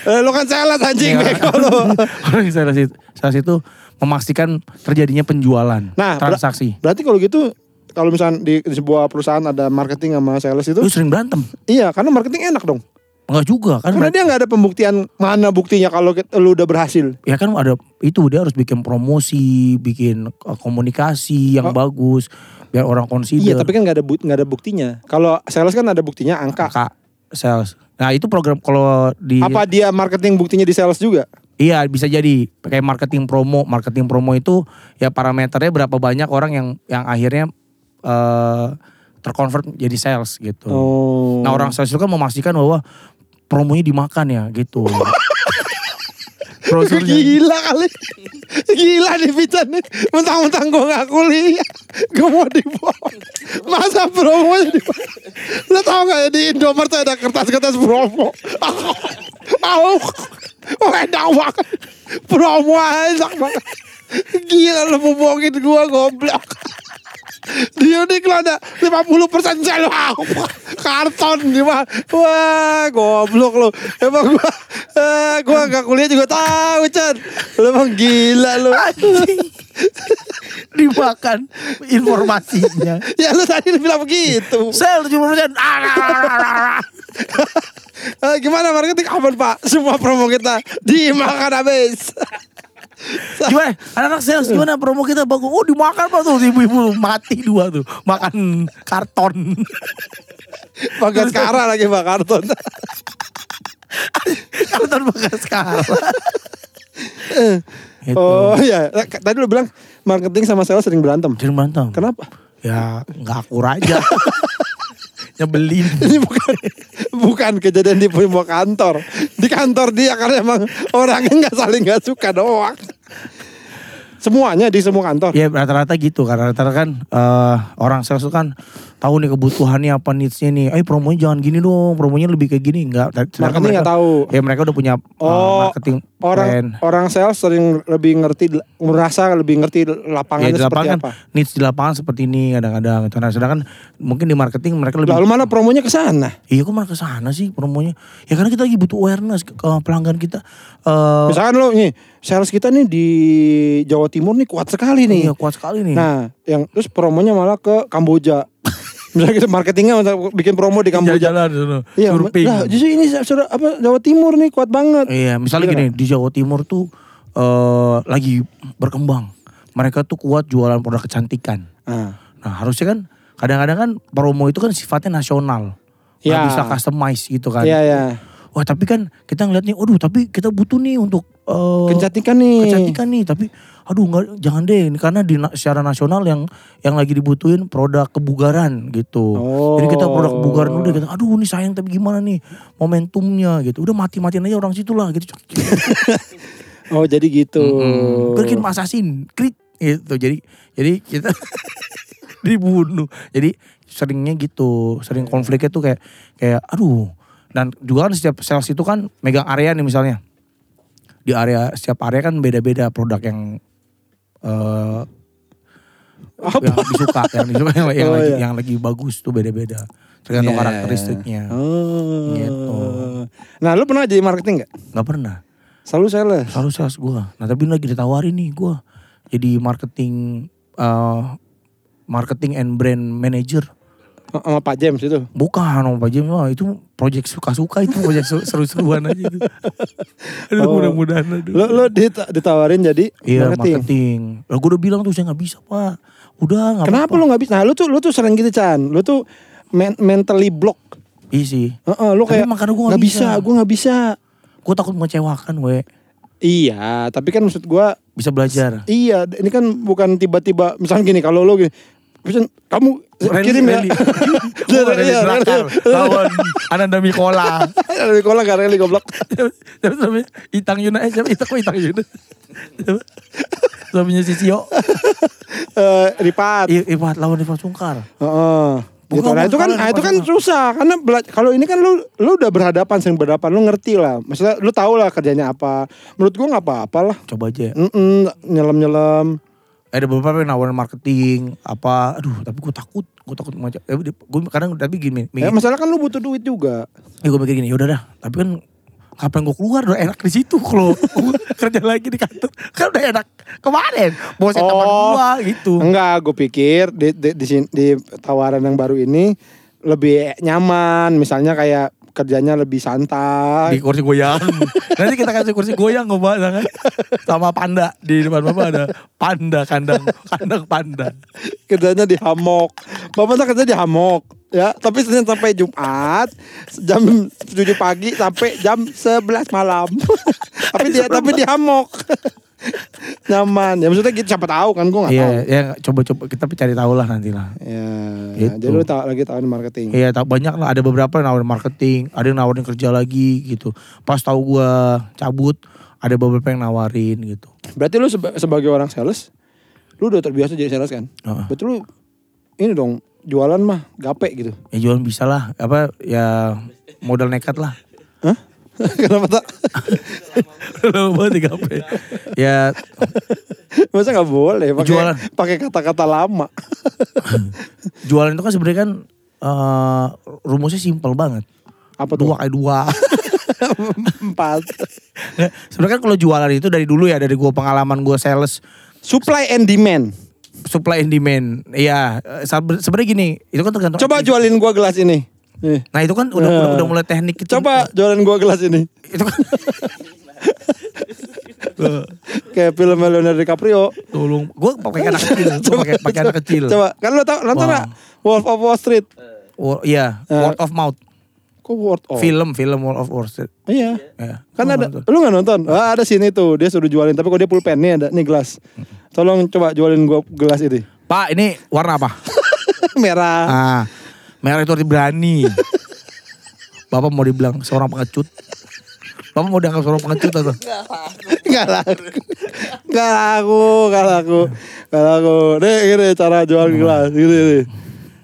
Speaker 1: Eh, lu kan sales anjing bego lu.
Speaker 2: orang sales itu, sales itu memastikan terjadinya penjualan,
Speaker 1: Nah, ber-
Speaker 2: transaksi.
Speaker 1: Berarti kalau gitu kalau misalnya di, di sebuah perusahaan ada marketing sama sales itu
Speaker 2: Lu sering berantem?
Speaker 1: iya karena marketing enak dong.
Speaker 2: Enggak juga kan?
Speaker 1: Karena dia nggak ada pembuktian mana buktinya kalau lu udah berhasil.
Speaker 2: ya kan ada itu dia harus bikin promosi, bikin uh, komunikasi yang
Speaker 1: Oh.
Speaker 2: bagus biar orang consider.
Speaker 1: Iya, tapi kan nggak ada nggak ada buktinya. Kalau sales kan ada buktinya angka.
Speaker 2: Kak sales. Nah itu program kalau di
Speaker 1: Apa dia marketing buktinya di sales juga?
Speaker 2: Iya bisa jadi kayak marketing promo, marketing promo itu ya parameternya berapa banyak orang yang yang akhirnya eh terconvert jadi sales gitu.
Speaker 1: Oh.
Speaker 2: Nah orang sales itu kan memastikan bahwa promonya dimakan ya gitu. Brosurnya.
Speaker 1: Gila kali. Gila nih Pican nih. Mentang-mentang gue gak kuliah. Gue mau dibawa. Masa promonya dibawa. Lo tau gak ya di Indomaret tuh ada kertas-kertas promo. Au. Oh enak banget. Promo enak banget. Gila lo mau bohongin gue goblok. Di Uniqlo ada 50% sale Wow, Karton gimana Wah goblok lo Emang gua eh, Gua gak kuliah juga tahu Chan. Lu emang gila lu.
Speaker 2: Anjing. dimakan informasinya.
Speaker 1: Ya lu tadi bilang begitu.
Speaker 2: Sel 70%. Ah,
Speaker 1: Eh, Gimana marketing? Aman pak. Semua promo kita Dimakan habis
Speaker 2: Gimana? Anak-anak sales gimana promo kita bagus? Oh dimakan pak tuh ibu-ibu mati dua tuh makan karton.
Speaker 1: Pakai sekarang lagi pak karton
Speaker 2: karton bekas sekarang. Gitu.
Speaker 1: Oh iya Tadi lu bilang Marketing sama sales sering berantem
Speaker 2: Jadi berantem.
Speaker 1: Kenapa?
Speaker 2: Ya nggak akur aja. Nyebelin.
Speaker 1: Ini bukan bukan kejadian di semua kantor. Di kantor dia karena emang orangnya nggak saling nggak suka doang. Semuanya di semua kantor.
Speaker 2: Ya rata-rata gitu karena rata-rata kan eh, orang sales kan tahu nih kebutuhannya apa needs-nya nih. Eh promonya jangan gini dong, promonya lebih kayak gini enggak.
Speaker 1: Marketing nggak
Speaker 2: mereka-
Speaker 1: tahu.
Speaker 2: Ya mereka udah punya
Speaker 1: Oh,
Speaker 2: marketing
Speaker 1: Orang
Speaker 2: plan.
Speaker 1: orang sales sering lebih ngerti merasa lebih ngerti
Speaker 2: Ya
Speaker 1: lapangannya
Speaker 2: di
Speaker 1: seperti
Speaker 2: lapangan
Speaker 1: apa.
Speaker 2: needs di lapangan seperti ini kadang-kadang gitu. Nah, sedangkan mungkin di marketing mereka lebih
Speaker 1: Lalu mana promonya ke sana?
Speaker 2: Iya kok malah ke sana sih promonya. Ya karena kita lagi butuh awareness ke, ke pelanggan kita. Eh
Speaker 1: Misalkan lo nih sales kita nih di Jawa Timur nih kuat sekali nih.
Speaker 2: iya kuat sekali nih.
Speaker 1: Nah, yang terus promonya malah ke Kamboja. Misalnya kita marketingnya untuk bikin promo di Kamboja.
Speaker 2: jalan sana.
Speaker 1: Iya,
Speaker 2: surfing.
Speaker 1: lah justru ini saudara apa Jawa Timur nih kuat banget.
Speaker 2: Iya, misalnya gini di Jawa Timur tuh eh lagi berkembang. Mereka tuh kuat jualan produk kecantikan.
Speaker 1: Ah.
Speaker 2: Nah, harusnya kan kadang-kadang kan promo itu kan sifatnya nasional. Nggak
Speaker 1: Ya.
Speaker 2: bisa customize gitu kan.
Speaker 1: Iya ya.
Speaker 2: Wah, tapi kan kita ngeliat nih, waduh, tapi kita butuh nih untuk eh,
Speaker 1: Kecantikan nih.
Speaker 2: kecantikan nih. Tapi aduh nggak jangan deh. Karena di secara nasional yang yang lagi dibutuhin produk kebugaran gitu.
Speaker 1: Oh.
Speaker 2: jadi kita produk kebugaran udah kita aduh ini sayang tapi gimana nih momentumnya? Gitu. Udah mati matiin aja orang situ lah gitu.
Speaker 1: Oh jadi gitu.
Speaker 2: Bikin masasin krit gitu. Jadi jadi kita dibunuh. Jadi seringnya gitu sering konfliknya tuh kayak kayak aduh dan juga kan setiap sales itu kan megang area nih misalnya di area setiap area kan beda-beda produk yang eh yang disuka yang disuka yang, yang
Speaker 1: Oh,
Speaker 2: lagi
Speaker 1: iya.
Speaker 2: yang lagi bagus tuh beda-beda tergantung
Speaker 1: Iya, iya,
Speaker 2: karakteristiknya
Speaker 1: Oh.
Speaker 2: Gitu.
Speaker 1: Nah lu pernah jadi marketing nggak?
Speaker 2: nggak pernah
Speaker 1: Selalu sales.
Speaker 2: Selalu sales gue. Nah tapi lagi ditawarin nih gue. Jadi marketing eh marketing and brand manager.
Speaker 1: Sama Pak James itu.
Speaker 2: Bukan om Pak Jim, wah itu project suka-suka itu seru- seru-seruan aja itu. Aduh
Speaker 1: Oh.
Speaker 2: mudah-mudahan
Speaker 1: lu dita- ditawarin jadi
Speaker 2: Iya
Speaker 1: marketing.
Speaker 2: marketing. Lah gue udah bilang tuh saya nggak bisa pak. Udah nggak
Speaker 1: Kenapa
Speaker 2: apa-apa.
Speaker 1: lu nggak bisa? Nah lu tuh lu tuh sering gitu Chan. Lu tuh men- mentally block.
Speaker 2: Iya sih.
Speaker 1: Heeh, lu
Speaker 2: Tapi
Speaker 1: kayak
Speaker 2: emang karena gua nggak
Speaker 1: nggak bisa,
Speaker 2: bisa.
Speaker 1: gue nggak bisa.
Speaker 2: Gue takut mengecewakan we.
Speaker 1: Iya, tapi kan maksud gua
Speaker 2: Bisa belajar.
Speaker 1: iya, ini kan bukan tiba-tiba misalnya gini kalau gini Pisan, kamu
Speaker 2: Rally-
Speaker 1: kirim ya.
Speaker 2: Gua rally
Speaker 1: rally.
Speaker 2: lawan Ananda Mikola.
Speaker 1: Dari kola gak rally goblok.
Speaker 2: Siapa namanya? Itang Yuna, eh siapa? Itang kok Itang Yuna? Suaminya si Cio.
Speaker 1: Eh, Ripat.
Speaker 2: I- Ipat lawan Ipat Sungkar.
Speaker 1: Heeh. Gitu. Nah, itu kan nah, itu kan susah karena kalau ini kan lu lu udah berhadapan sering berhadapan lu ngerti lah. Maksudnya lu tahu lah kerjanya apa. Menurut gua nggak apa-apa lah.
Speaker 2: Coba aja.
Speaker 1: Mm-mm, nyelam-nyelam.
Speaker 2: Ada beberapa yang nawarin marketing apa, aduh tapi gue takut, gue takut macam, eh, gue kadang tapi gini,
Speaker 1: Ya,
Speaker 2: mikir,
Speaker 1: masalah kan lu butuh duit juga.
Speaker 2: ya gue mikir gini, yaudah dah, tapi kan kapan gue keluar udah enak di situ kalau gua kerja lagi di kantor kan udah enak kemarin bosnya teman
Speaker 1: Oh.
Speaker 2: gua gitu
Speaker 1: Enggak, gue pikir di, di, di, di tawaran yang baru ini lebih nyaman. Misalnya kayak kerjanya lebih santai.
Speaker 2: di kursi goyang nanti kita kasih kursi goyang gue kan sama panda di depan bapak ada panda kandang kandang panda
Speaker 1: kerjanya di hamok. Bapak tak kerja di hamok. Ya, tapi Senin sampai Jumat jam 7 pagi sampai jam 11 malam. tapi dia tapi di hamok. Nyaman. Ya maksudnya gitu siapa tahu kan gua nggak tahu.
Speaker 2: iya ya coba-coba kita cari tahu lah nanti lah
Speaker 1: Ya,
Speaker 2: Gitu.
Speaker 1: jadi lu tahu lagi tahun marketing.
Speaker 2: Iya, tak banyak lah. Ada beberapa yang nawarin marketing, ada yang nawarin kerja lagi gitu. Pas tahu gua cabut, ada beberapa yang nawarin gitu.
Speaker 1: Berarti lu seba- sebagai orang sales, lu udah terbiasa jadi sales kan?
Speaker 2: Heeh.
Speaker 1: Berarti lu ini dong jualan mah gape gitu.
Speaker 2: Ya jualan bisa lah, apa ya modal nekat lah.
Speaker 1: Hah? Kenapa tak?
Speaker 2: Lama banget di KP. Ya
Speaker 1: Masa nggak boleh pakai
Speaker 2: Jualan.
Speaker 1: pakai kata-kata lama.
Speaker 2: jualan itu kan sebenarnya kan eh, rumusnya simpel banget.
Speaker 1: Apa tuh?
Speaker 2: Dua kali dua.
Speaker 1: Empat.
Speaker 2: sebenarnya kan kalau jualan itu dari dulu ya dari gua pengalaman gua sales
Speaker 1: Supply and demand.
Speaker 2: supply and demand. Iya, eh, sebe- sebenarnya gini, itu kan tergantung.
Speaker 1: Coba jualin gua gelas ini. Nih.
Speaker 2: Nah itu kan udah
Speaker 1: Nah.
Speaker 2: udah, udah mulai teknik itu.
Speaker 1: Coba jualin gua gelas ini.
Speaker 2: itu kan
Speaker 1: Kayak film Leonardo DiCaprio.
Speaker 2: tolong gue pakai anak kecil pakai pakai anak kecil
Speaker 1: Coba, kan lu tau nonton nggak? Wolf of Wall Street.
Speaker 2: Wo- iya
Speaker 1: Eh.
Speaker 2: word of mouth
Speaker 1: Kok word of?
Speaker 2: film film word of word street
Speaker 1: Iya.
Speaker 2: ya.
Speaker 1: Kan
Speaker 2: Gua
Speaker 1: ada,
Speaker 2: nonton.
Speaker 1: lu gak nonton? Ah, ada sini tuh, dia suruh jualin. Tapi kok dia pulpen nih ada, nih gelas. Tolong coba jualin gua gelas ini.
Speaker 2: pak ini warna apa
Speaker 1: Merah.
Speaker 2: ah merah itu arti berani bapak mau dibilang seorang pengecut bapak mau dianggap seorang pengecut atau
Speaker 1: Gak laku. Gak laku, gak laku. Gak laku. Nih gini cara jual gelas. Gini, gini.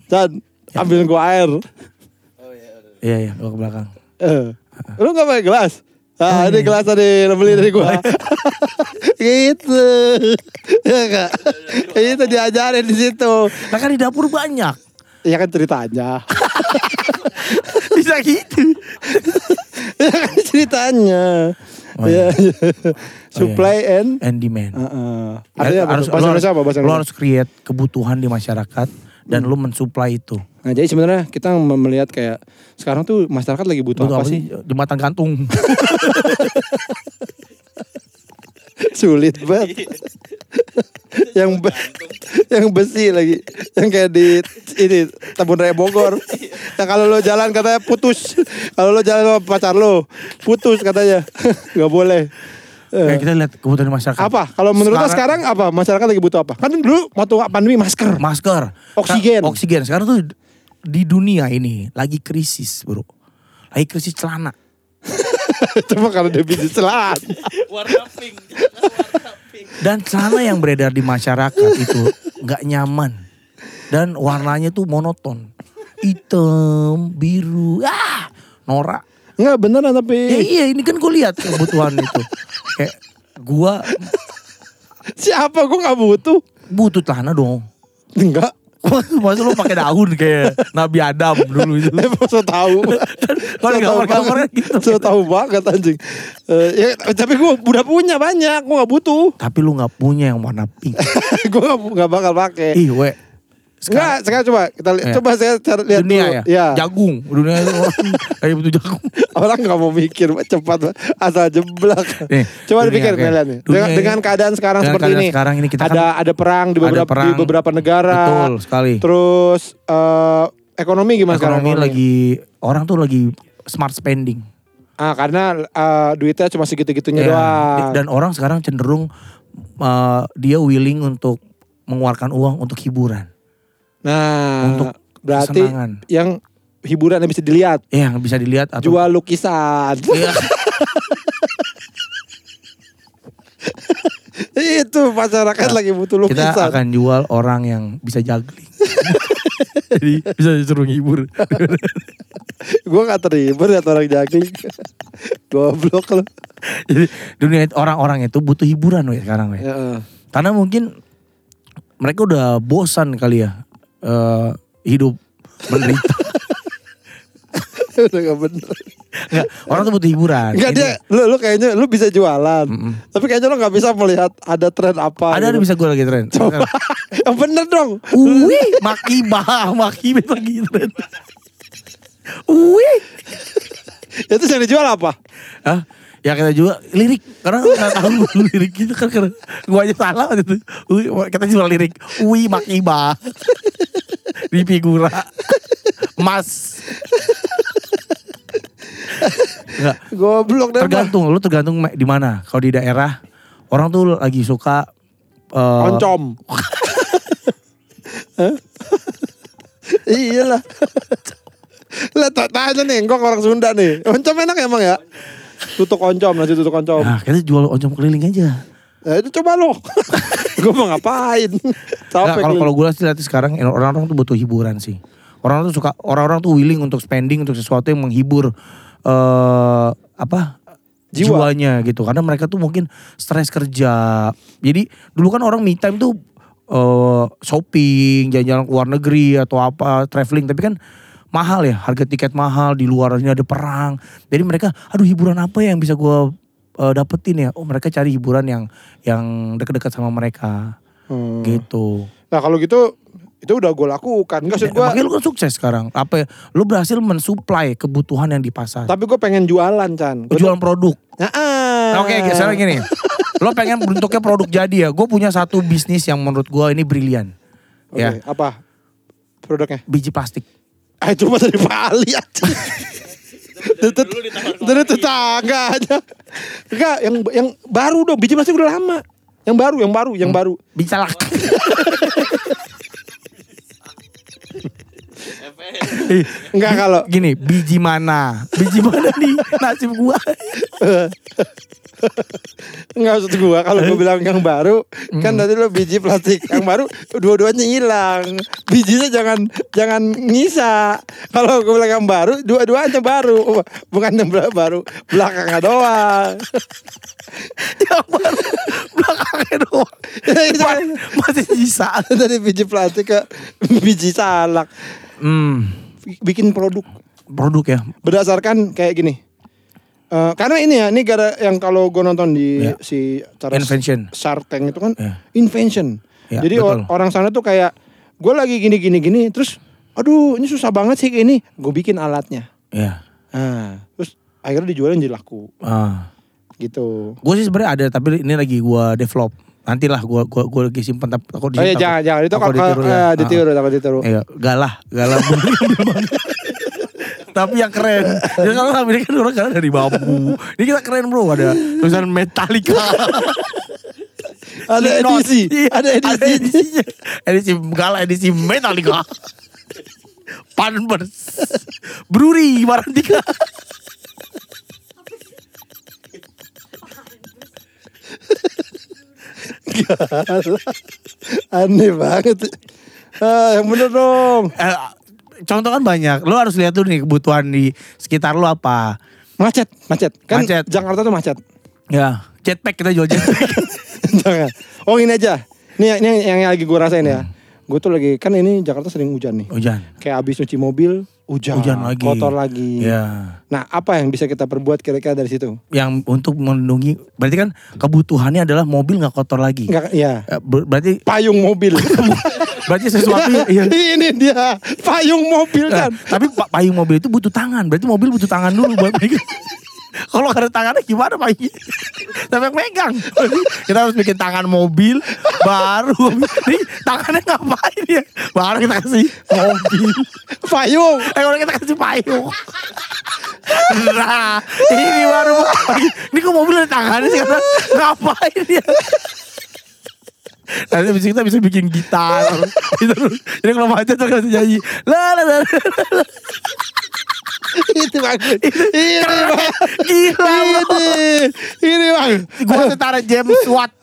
Speaker 1: Chan, ambil gua air.
Speaker 2: iya iya gua ke belakang
Speaker 1: Eh. Lu gak pakai gelas? Ah, ini gelas tadi, beli dari gua. gitu. Ya gak? Itu diajarin di situ.
Speaker 2: nah kan di dapur banyak
Speaker 1: Ya kan ceritanya.
Speaker 2: bisa gitu
Speaker 1: ya kan ceritanya.
Speaker 2: Oh, iya.
Speaker 1: Ya, ya. Supply and
Speaker 2: and demand
Speaker 1: Heeh.
Speaker 2: Ya,
Speaker 1: Artinya apa?
Speaker 2: harus
Speaker 1: Bahasa Indonesia apa? Bahasa
Speaker 2: lo harus create kebutuhan di masyarakat dan lo mensuplai itu
Speaker 1: Nah, jadi sebenarnya kita melihat kayak sekarang tuh masyarakat lagi butuh,
Speaker 2: Butuh
Speaker 1: apa, sih?
Speaker 2: jembatan gantung
Speaker 1: Sulit banget. yang be- yang besi lagi, yang kayak di ini Tabun Raya Bogor. Yang kalau lo jalan katanya putus. Kalau lo jalan sama pacar lo, putus katanya. nggak boleh. Eh,
Speaker 2: Kayak kita lihat kebutuhan masyarakat.
Speaker 1: apa? Kalau menurut lo sekarang apa? Masyarakat lagi butuh apa? Kan dulu waktu pandemi masker.
Speaker 2: Masker.
Speaker 1: Oksigen.
Speaker 2: Oksigen. Sekarang tuh di dunia ini lagi krisis bro. Lagi krisis celana.
Speaker 1: Cuma kalau dia bisnis celana.
Speaker 3: warna pink warna pink
Speaker 2: Dan celana yang beredar di masyarakat itu nggak nyaman. Dan warnanya tuh monoton. Hitam, biru, ah, norak.
Speaker 1: Enggak beneran
Speaker 2: Ya
Speaker 1: tapi
Speaker 2: iya ini kan gue lihat kebutuhan itu. Kayak gua
Speaker 1: siapa gue nggak butuh.
Speaker 2: butuh celana dong.
Speaker 1: Enggak.
Speaker 2: Masa lu pakai daun kayak Nabi Adam dulu itu.
Speaker 1: Emang so tahu.
Speaker 2: Di
Speaker 1: tahu
Speaker 2: gambar-gambarnya gitu.
Speaker 1: So tahu banget anjing. Eh, ya, tapi gue udah punya banyak, gue nggak butuh.
Speaker 2: Tapi lu nggak punya yang warna pink.
Speaker 1: gue nggak nggak bakal pakai.
Speaker 2: Ih, we.
Speaker 1: Enggak, sekarang coba kita li-
Speaker 2: Iya.
Speaker 1: coba saya cari lihat
Speaker 2: dunia
Speaker 1: dulu.
Speaker 2: ya?
Speaker 1: Ya.
Speaker 2: Jagung. Dunia itu kayak butuh jagung.
Speaker 1: Orang nggak mau mikir cepat asal jeblak.
Speaker 2: Nih,
Speaker 1: coba
Speaker 2: dunia
Speaker 1: dipikir
Speaker 2: kayak-
Speaker 1: lihat nih. Dengan, dengan keadaan sekarang
Speaker 2: dengan
Speaker 1: seperti
Speaker 2: keadaan
Speaker 1: ini.
Speaker 2: sekarang ini kita
Speaker 1: ada
Speaker 2: kan
Speaker 1: ada perang di beberapa di
Speaker 2: perang.
Speaker 1: beberapa negara.
Speaker 2: Betul sekali.
Speaker 1: Terus eh, ekonomi gimana sekarang?
Speaker 2: Ekonomi lagi orang tuh lagi smart spending.
Speaker 1: Ah, karena eh, duitnya cuma segitu-gitunya
Speaker 2: Ya,
Speaker 1: doang.
Speaker 2: Dan orang sekarang cenderung uh, dia willing untuk mengeluarkan uang untuk hiburan.
Speaker 1: Nah,
Speaker 2: Untuk
Speaker 1: berarti
Speaker 2: kesenangan.
Speaker 1: yang hiburan yang bisa dilihat,
Speaker 2: Ya, yang bisa dilihat atau
Speaker 1: jual lukisan.
Speaker 2: Iya.
Speaker 1: Itu masyarakat lagi butuh
Speaker 2: kita
Speaker 1: lukisan.
Speaker 2: akan jual orang yang bisa juggling. Jadi bisa disuruh ngibur.
Speaker 1: Gue gak terhibur liat orang jogging. Goblok lu.
Speaker 2: Jadi dunia orang-orang itu butuh hiburan weh sekarang weh.
Speaker 1: Ya,
Speaker 2: Karena mungkin mereka udah bosan kali ya eh, hidup menderita.
Speaker 1: Udah gak bener.
Speaker 2: Enggak, orang tuh butuh hiburan.
Speaker 1: Enggak dia, lu, lu kayaknya lu bisa jualan. Tapi kayaknya lu gak bisa melihat ada tren apa.
Speaker 2: ada ada
Speaker 1: gitu.
Speaker 2: bisa gue lagi tren.
Speaker 1: Coba. Yang bener dong.
Speaker 2: Wih, maki bah, maki lagi tren. Wih.
Speaker 1: Itu yang dijual apa?
Speaker 2: Hah? Ya kita juga lirik karena nggak tahu lirik itu kan karena gua aja salah waktu itu. Wih, kita jual lirik. Wih makiba. Di figura. Mas. Enggak,
Speaker 1: Goblok deh.
Speaker 2: tergantung lu tergantung di mana. Kalau di daerah orang tuh lagi suka eh,
Speaker 1: Oncom. Iyalah. Lah tak tanya nih, gua orang Sunda nih. Oncom enak emang ya? Tutuk oncom, nasi tutuk oncom.
Speaker 2: Nah, kita jual oncom keliling aja.
Speaker 1: Nah, itu coba lo. gua mau ngapain? Capek
Speaker 2: kalau kalau gue lihat sekarang orang-orang tuh butuh hiburan sih. Orang tuh suka orang-orang tuh willing untuk spending untuk sesuatu yang menghibur eh apa
Speaker 1: Jiwa.
Speaker 2: jiwanya gitu. Karena mereka tuh mungkin stres kerja. Jadi dulu kan orang me time tuh eh shopping, jalan-jalan ke luar negeri atau apa, traveling. Tapi kan mahal ya, harga tiket mahal di luarnya ada perang. Jadi mereka, aduh hiburan apa ya yang bisa gue dapetin ya? Oh mereka cari hiburan yang yang dekat-dekat sama mereka
Speaker 1: Hmm.
Speaker 2: gitu.
Speaker 1: Nah kalau gitu itu udah gue lakukan. Enggak sih
Speaker 2: Ya,
Speaker 1: gue.
Speaker 2: makanya lu kan sukses sekarang. Apa ya? Lu berhasil mensuplai kebutuhan yang di pasar.
Speaker 1: Tapi gue pengen jualan Chan. Gua tuh-
Speaker 2: Jualan produk.
Speaker 1: Nah, ah.
Speaker 2: Nah, Oke, sekarang gini. Lo pengen bentuknya produk jadi ya. Gue punya satu bisnis yang menurut gue ini brilian.
Speaker 1: Oke,
Speaker 2: Ya,
Speaker 1: apa produknya?
Speaker 2: biji plastik.
Speaker 1: Ah cuma dari Bali aja. Dari tetangga aja. Enggak, yang yang baru dong. Biji plastik udah lama. Yang baru, yang baru, yang baru.
Speaker 2: Biji salak.
Speaker 3: FM.
Speaker 1: Enggak kalau
Speaker 2: Gini, biji mana? Biji mana nih? Nasib gua.
Speaker 1: enggak maksud gua kalau gua bilang yang baru kan tadi lo biji plastik. Yang baru dua-duanya hilang. Bijinya jangan jangan ngisa. Kalau gua bilang yang baru, dua-duanya baru. Bukan yang baru belakangnya doang.
Speaker 2: yang baru belakangnya doang.
Speaker 1: Kan
Speaker 2: Masih sisa.
Speaker 1: dari biji plastik ke biji salak.
Speaker 2: Hmm,
Speaker 1: Bikin produk
Speaker 2: produk ya.
Speaker 1: berdasarkan kayak gini. Eh, karena ini ya, ini gara yang kalau gue nonton di
Speaker 2: Ya.
Speaker 1: si cara
Speaker 2: Invention.
Speaker 1: Shark Tank itu kan
Speaker 2: Ya.
Speaker 1: invention.
Speaker 2: Ya,
Speaker 1: Jadi
Speaker 2: betul.
Speaker 1: orang sana tuh kayak gue lagi gini gini gini, terus aduh ini susah banget sih ini, gue bikin alatnya.
Speaker 2: Ya.
Speaker 1: Nah, terus akhirnya dijualin jadi laku
Speaker 2: Ah.
Speaker 1: gitu.
Speaker 2: Gue sih sebenarnya ada tapi ini lagi gua develop. Nantilah gua gua gua lagi simpen tapi aku
Speaker 1: Oh iya jangan jangan itu kalau ditiru,
Speaker 2: ya.
Speaker 1: ditiru, takut ditiru.
Speaker 2: Iya, galah, galah Tapi yang keren. Ya kalau ini kan orang galah dari bambu. Ini kita keren bro, ada tulisan Metallica.
Speaker 1: Ada edisi,
Speaker 2: Iya,
Speaker 1: ada edisi.
Speaker 2: edisinya. Edisi galah, edisi Metallica. Panbers. Brewery Marantika.
Speaker 1: Aneh banget. Ah, yang bener dong.
Speaker 2: Eh, contoh kan banyak. Lo harus lihat dulu nih kebutuhan di sekitar lo apa.
Speaker 1: Macet, macet. Kan
Speaker 2: Macet.
Speaker 1: Jakarta tuh macet.
Speaker 2: Ya, jetpack kita jual jetpack.
Speaker 1: Jangan. Oh ini aja. Ini, ini yang, yang lagi gue rasain ya. Gue tuh lagi kan ini Jakarta sering hujan nih.
Speaker 2: Hujan.
Speaker 1: Kayak abis nyuci mobil, hujan,
Speaker 2: Hujan lagi.
Speaker 1: kotor lagi.
Speaker 2: Ya.
Speaker 1: Nah apa yang bisa kita perbuat kira-kira dari situ?
Speaker 2: Yang untuk melindungi, berarti kan kebutuhannya adalah mobil nggak kotor lagi.
Speaker 1: Enggak, ya.
Speaker 2: Ber- Berarti
Speaker 1: Payung mobil.
Speaker 2: berarti sesuatu yang- iya.
Speaker 1: ini dia payung mobil
Speaker 2: Nah,
Speaker 1: kan.
Speaker 2: tapi pa- payung mobil itu butuh tangan. Berarti mobil butuh tangan dulu buat. Kalau ada tangannya gimana payungnya? Sampai yang megang. Kita harus bikin tangan mobil baru. Nih tangannya ngapain ya? Baru kita kasih mobil.
Speaker 1: Payung.
Speaker 2: Eh kalau kita kasih payung. Nah, ini baru Ini kok mobil ada tangannya sih karena ngapain ya? Nanti bisa kita bisa bikin gitar. Gitu. Jadi kalau macet bisa nyanyi. La la la. la.
Speaker 1: itu bagus. ini bang.
Speaker 2: Gila.
Speaker 1: Ini. Ini bang.
Speaker 2: Gue setara James Watt.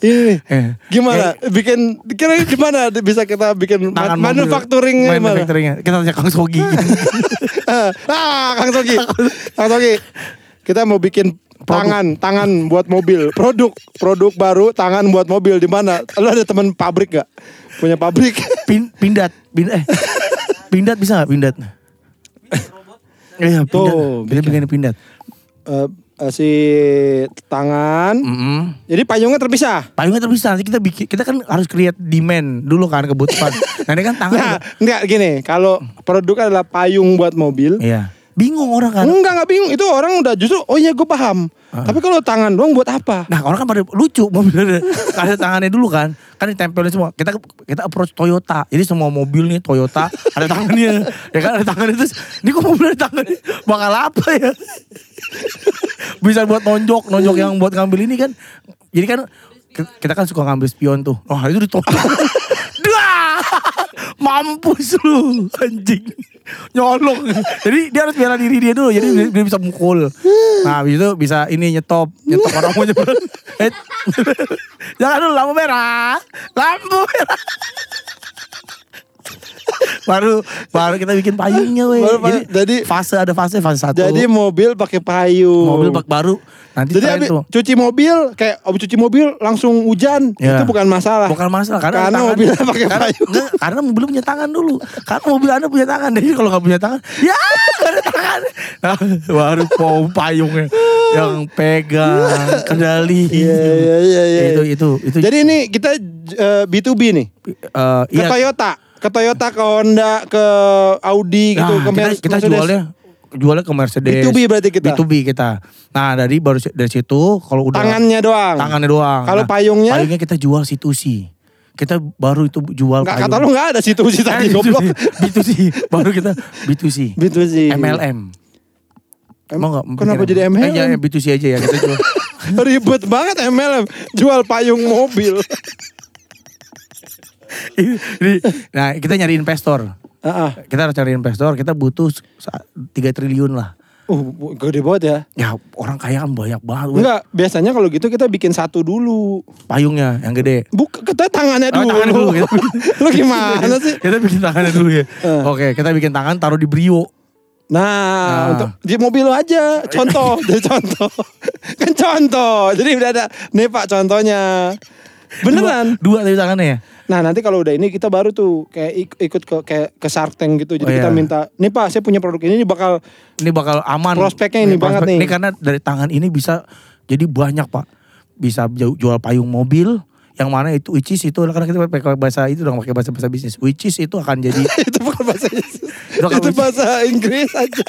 Speaker 1: Ini
Speaker 2: Eh.
Speaker 1: gimana? Bikin kira gimana bisa kita bikin
Speaker 2: Tangan
Speaker 1: man-
Speaker 2: mobil.
Speaker 1: manufacturingnya.
Speaker 2: Kita tanya Kang Sogi.
Speaker 1: ah, Kang Sogi. Kang Sogi. Kita mau bikin tangan, tangan buat mobil, produk, produk baru, tangan buat mobil di mana? Lu ada teman pabrik gak? Punya pabrik?
Speaker 2: Pin, pindat, eh. Pindat bisa nggak pindat? Iya, pindat.
Speaker 1: Tuh,
Speaker 2: Kita bikin pindat.
Speaker 1: Eh, eh, si tangan.
Speaker 2: Mm-mm.
Speaker 1: Jadi payungnya terpisah.
Speaker 2: Payungnya terpisah nanti kita bikin kita kan harus create demand dulu kan kebutuhan. nah ini kan tangan.
Speaker 1: Nah, enggak gini, kalau produk adalah payung buat mobil,
Speaker 2: Iya. Bingung orang kan.
Speaker 1: enggak enggak bingung. Itu orang udah justru oh iya gue paham. Tapi kalau tangan doang buat apa?
Speaker 2: Nah orang kan pada lucu mobilnya. Ada tangannya dulu kan. Kan ditempelin semua. Kita kita approach Toyota. Jadi semua mobil nih Toyota ada tangannya. Ya kan ada tangannya. Terus ini kok mobil ada tangannya? Bakal apa ya? Bisa buat nonjok nonjok yang buat ngambil ini kan. Jadi kan ki- kita kan suka ngambil spion tuh. Wah itu ditonjok Dah! mampus lu anjing. Nyolong. Jadi dia harus bela diri dia dulu jadi dia, bisa mukul. Nah habis itu bisa ini nyetop nyetop orang nyebrang Eh, jangan dulu lampu merah. Lampu merah baru baru kita bikin payungnya weh
Speaker 1: Baru
Speaker 2: jadi,
Speaker 1: jadi-
Speaker 2: fase ada fase fase satu
Speaker 1: Jadi mobil pakai payung.
Speaker 2: mobil bak baru nanti
Speaker 1: Jadi abis
Speaker 2: tuh
Speaker 1: cuci mobil kayak abis cuci mobil langsung hujan
Speaker 2: Ya.
Speaker 1: itu bukan masalah.
Speaker 2: Bukan masalah karena,
Speaker 1: Karena mobilnya pakai
Speaker 2: karena,
Speaker 1: payung.
Speaker 2: enggak, karena mobil punya tangan dulu. Karena mobil anda punya tangan. Jadi kalau nggak punya tangan, ya ada tangan. Nah, baru mau payungnya yang pegang kendali.
Speaker 1: Iya iya iya iya.
Speaker 2: Itu itu itu.
Speaker 1: Jadi ini kita eh, B2B nih.
Speaker 2: eh,
Speaker 1: Ke
Speaker 2: iya.
Speaker 1: Toyota, ke Toyota, ke Honda, ke Audi gitu,
Speaker 2: Nah,
Speaker 1: ke
Speaker 2: kita,
Speaker 1: Mercedes.
Speaker 2: kita jualnya jualnya ke Mercedes.
Speaker 1: B2B berarti kita.
Speaker 2: B2B kita. Nah dari baru dari situ kalau udah
Speaker 1: tangannya doang.
Speaker 2: tangannya doang.
Speaker 1: Kalau
Speaker 2: Nah,
Speaker 1: payungnya?
Speaker 2: payungnya kita jual C2C. Kita baru itu jual
Speaker 1: Nggak,
Speaker 2: payung.
Speaker 1: kata lu nggak ada situ sih tadi goblok.
Speaker 2: B2C. Baru kita B2C.
Speaker 1: B2C.
Speaker 2: MLM.
Speaker 1: Em-
Speaker 2: Mau nggak?
Speaker 1: kenapa jadi? MLM?
Speaker 2: Eh, jangan B2C aja ya kita jual.
Speaker 1: Ribet banget MLM jual payung mobil.
Speaker 2: Nah kita nyari investor.
Speaker 1: Heeh.
Speaker 2: Kita harus cari investor. Kita butuh sa- 3 triliun lah.
Speaker 1: Uh, gede banget ya.
Speaker 2: Ya orang kaya kan banyak banget.
Speaker 1: Enggak, biasanya kalau gitu kita bikin satu dulu.
Speaker 2: Payungnya yang gede.
Speaker 1: Buk, kita tangannya
Speaker 2: Oh,
Speaker 1: dulu.
Speaker 2: tangannya dulu, kita
Speaker 1: Lu gimana sih?
Speaker 2: Kita bikin tangannya dulu ya.
Speaker 1: Eh.
Speaker 2: Oke, kita bikin tangan taruh di Brio.
Speaker 1: Nah,
Speaker 2: Nah.
Speaker 1: untuk di mobil lo aja, contoh, jadi contoh, kan contoh. Jadi udah ada, nih pak contohnya, beneran.
Speaker 2: Dua, dua tapi tangannya ya.
Speaker 1: Nah nanti kalau udah ini kita baru tuh kayak ik- ikut ke kayak ke Shark Tank gitu. Jadi
Speaker 2: Oh,
Speaker 1: kita
Speaker 2: iya.
Speaker 1: minta, nih pak saya punya produk ini, ini bakal
Speaker 2: Ini bakal aman.
Speaker 1: Prospeknya ini banget nih.
Speaker 2: Ini karena dari tangan ini bisa jadi banyak pak. Bisa ju- jual payung mobil. Yang mana itu which is itu karena kita pakai bahasa itu dong pakai bahasa bahasa bisnis. Which is itu akan jadi
Speaker 1: itu bahasa Yesus.
Speaker 2: Itu
Speaker 1: bahasa Inggris aja.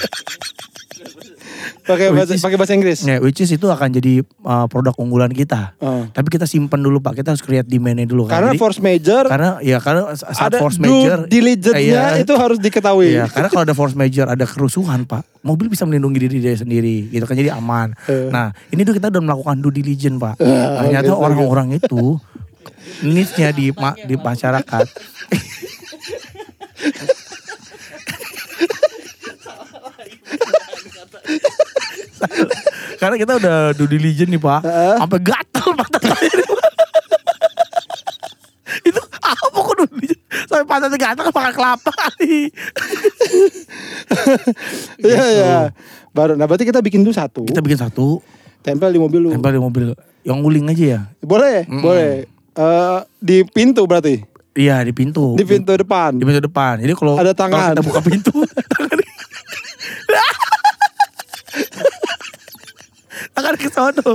Speaker 1: pakai bahasa pakai bahasa Inggris.
Speaker 2: ya, which is itu akan jadi uh, produk unggulan kita.
Speaker 1: Oh.
Speaker 2: Tapi kita simpan dulu pak. Kita harus create demandnya dulu kan.
Speaker 1: Karena
Speaker 2: Jadi-
Speaker 1: force major
Speaker 2: karena ya karena saat
Speaker 1: ada
Speaker 2: force
Speaker 1: due
Speaker 2: major
Speaker 1: diligence-nya
Speaker 2: Iya.
Speaker 1: itu harus diketahui.
Speaker 2: Iya, karena kalau ada force major, ada kerusuhan, Pak, mobil bisa melindungi diri dia sendiri, gitu kan jadi aman.
Speaker 1: Eh.
Speaker 2: Nah, ini tuh kita udah melakukan due diligence, Pak.
Speaker 1: Ah,
Speaker 2: Ternyata
Speaker 1: oke,
Speaker 2: orang-orang itu needs-nya di ma- di masyarakat. Karena kita udah due diligence nih, Pak. Sampai gatal pantat saya. nih, Pak. itu apa kok due diligence? Sampai pantatnya gatal kan makan kelapa kali.
Speaker 1: Iya iya. Baru nah berarti kita bikin tuh satu.
Speaker 2: Kita bikin satu,
Speaker 1: tempel di mobil lu.
Speaker 2: tempel di mobil. Yang nguling aja ya.
Speaker 1: Boleh, boleh. Eh, di pintu berarti.
Speaker 2: Iya di pintu.
Speaker 1: Di pintu depan.
Speaker 2: Di pintu depan. Jadi kalau
Speaker 1: Ada tangan.
Speaker 2: kalau kita buka pintu, tangan tangan ke sono.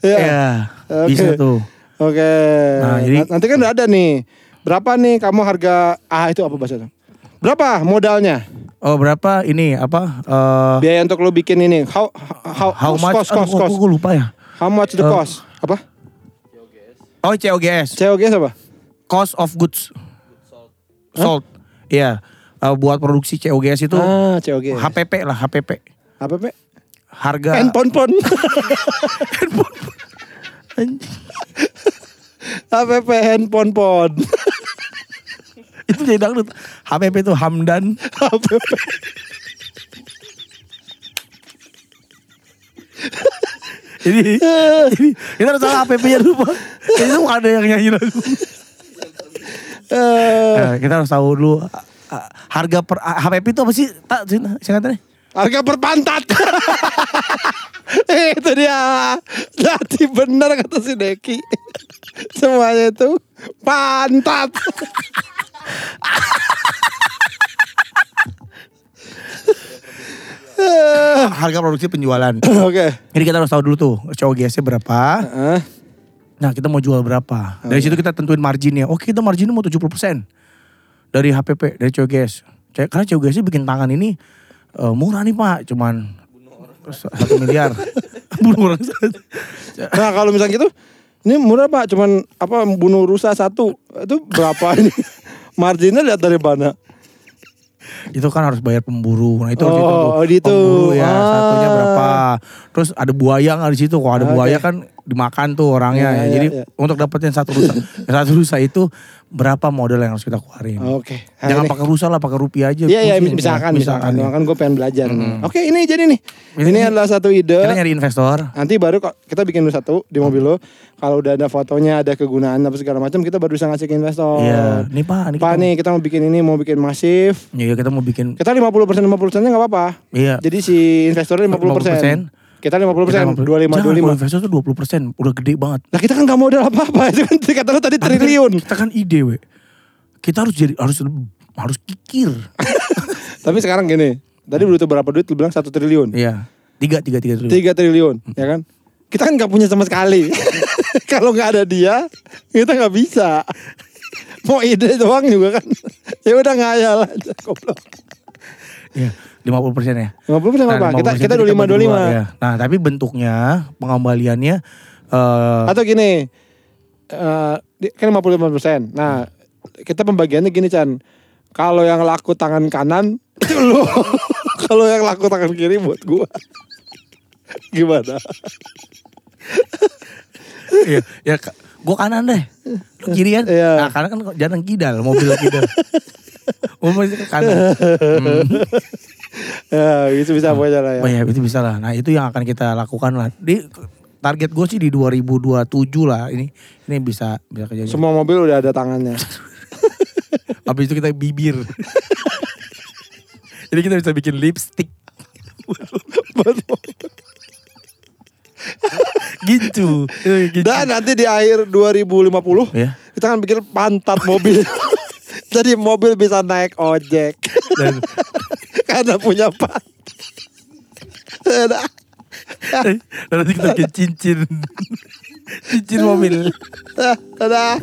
Speaker 1: Iya.
Speaker 2: Iya,
Speaker 1: Oke.
Speaker 2: bisa tuh.
Speaker 1: Oke.
Speaker 2: Nah, jadi-
Speaker 1: Nanti kan udah ada nih. Berapa nih kamu harga ah itu apa bahasanya? Berapa modalnya?
Speaker 2: Oh berapa ini apa? eh
Speaker 1: Biaya untuk lo bikin ini. How how,
Speaker 2: how
Speaker 1: cost,
Speaker 2: much?
Speaker 1: cost cost cost.
Speaker 2: Aku, aku lupa ya.
Speaker 1: How much the
Speaker 2: Eh.
Speaker 1: cost? Apa?
Speaker 2: Oh COGS.
Speaker 1: COGS apa?
Speaker 2: Cost of goods. Sold. Iya. Eh, buat produksi COGS itu
Speaker 1: Ah, COGS.
Speaker 2: HPP lah HPP.
Speaker 1: Pe?
Speaker 2: Harga
Speaker 1: Handphone pon. HPP handphone pon.
Speaker 2: itu jadi dangdut. HPP itu Hamdan.
Speaker 1: HPP.
Speaker 2: Jadi, jadi kita harus tahu HPP-nya dulu Pak. Itu ada yang nyanyi lagu.
Speaker 1: Eh,
Speaker 2: Nah, kita harus tahu dulu uh, harga per uh, HPP itu apa sih? Tak singkatannya.
Speaker 1: harga per pantat. Eh, itu dia. Jadi benar kata si Deki. Semuanya itu pantat. Eh,
Speaker 2: Harga produksi penjualan.
Speaker 1: Oke.
Speaker 2: Jadi kita harus tahu dulu tuh cowok GS-nya berapa.
Speaker 1: Heeh.
Speaker 2: Nah kita mau jual berapa. Dari situ kita tentuin marginnya. Oke kita marginnya mau 70% dari HPP, dari cowok GS. Cewek- Karena cowok GS bikin tangan ini eh, murah nih pak. Cuman satu miliar. Bunuh orang satu.
Speaker 1: Nah kalau misalnya gitu, ini murah pak, cuman apa bunuh rusa satu, itu berapa ini? Marginnya lihat dari mana?
Speaker 2: itu kan harus bayar pemburu. Nah itu harus
Speaker 1: Oh,
Speaker 2: dihitung tuh.
Speaker 1: oh, gitu.
Speaker 2: Pemburu ya
Speaker 1: Ah.
Speaker 2: satunya berapa. Terus ada buaya nggak di situ? Kalau ada
Speaker 1: Oke.
Speaker 2: buaya kan dimakan tuh orangnya.
Speaker 1: Iya,
Speaker 2: ya.
Speaker 1: iya,
Speaker 2: Jadi
Speaker 1: iya.
Speaker 2: untuk dapetin satu rusa, satu rusa itu berapa modal yang harus kita keluarin?
Speaker 1: Oke. Nah,
Speaker 2: Jangan pakai rusa lah, pakai rupiah aja.
Speaker 1: Iya iya
Speaker 2: Pusing.
Speaker 1: misalkan misalkan,
Speaker 2: ya.
Speaker 1: kan gue pengen belajar. Oke ini jadi nih, ini,
Speaker 2: Ini-
Speaker 1: adalah satu ide.
Speaker 2: Kita nyari investor.
Speaker 1: Nanti baru kok kita bikin dulu satu di mobil lo. Kalau udah ada fotonya, ada kegunaan apa segala macam, kita baru bisa ngasih ke investor.
Speaker 2: Iya, nih Pak, nih
Speaker 1: Pak
Speaker 2: kita-
Speaker 1: nih kita mau bikin ini, mau bikin masif.
Speaker 2: Iya, kita mau bikin
Speaker 1: Kita 50% 50 persennya nggak apa-apa.
Speaker 2: Iya.
Speaker 1: Jadi si investornya 50 persen.
Speaker 2: 50%.
Speaker 1: Kita 50 persen, 25
Speaker 2: Jangan, kalau
Speaker 1: 25.
Speaker 2: investor tuh 20 persen, udah gede banget.
Speaker 1: Nah kita kan nggak modal apa-apa, itu kan kata lo tadi triliun.
Speaker 2: Kita kan ide, we. Kita harus jadi harus harus kikir.
Speaker 1: Tapi sekarang gini, tadi butuh berapa duit? Lu bilang satu triliun.
Speaker 2: Iya. Tiga, tiga, tiga dulu.
Speaker 1: Tiga triliun, ya kan? Kita kan nggak punya sama sekali. Kalau nggak ada dia, kita nggak bisa. Mau ide doang juga kan. ya udah ngayal aja, goblok.
Speaker 2: Iya, 50 persen ya.
Speaker 1: 50 persen apa? Kita
Speaker 2: 50%
Speaker 1: kita
Speaker 2: itu
Speaker 1: 25
Speaker 2: bagi dua,
Speaker 1: 25.
Speaker 2: ya. Nah, tapi bentuknya pengembaliannya eh
Speaker 1: Atau gini, eh di- kan 55 persen. Nah, kita pembagiannya gini Chan. Kalau yang laku tangan kanan itu lu. Kalau yang laku tangan kiri buat gua. Gimana?
Speaker 2: iya, ya ka- gua kanan deh. Lu kiri kan?
Speaker 1: Iya.
Speaker 2: Nah, karena kan jarang kidal, mobil kidal. mobil ke kanan. Hmm.
Speaker 1: Ya, itu bisa pokoknya lah ya.
Speaker 2: Oh ya itu bisa lah. Nah itu yang akan kita lakukan lah. Di target gue sih di 2027 lah. Ini ini bisa bisa kejadian.
Speaker 1: Semua mobil udah ada tangannya.
Speaker 2: Habis itu kita bibir. Jadi kita bisa bikin lipstick. gitu. Eh, gitu.
Speaker 1: Dan nanti di akhir 2050
Speaker 2: Ya.
Speaker 1: kita kan bikin pantat mobil. Jadi mobil bisa naik ojek
Speaker 2: Dan,
Speaker 1: karena punya. Udah.
Speaker 2: dan nanti kita bikin cincin. cincin mobil.
Speaker 1: Dadah.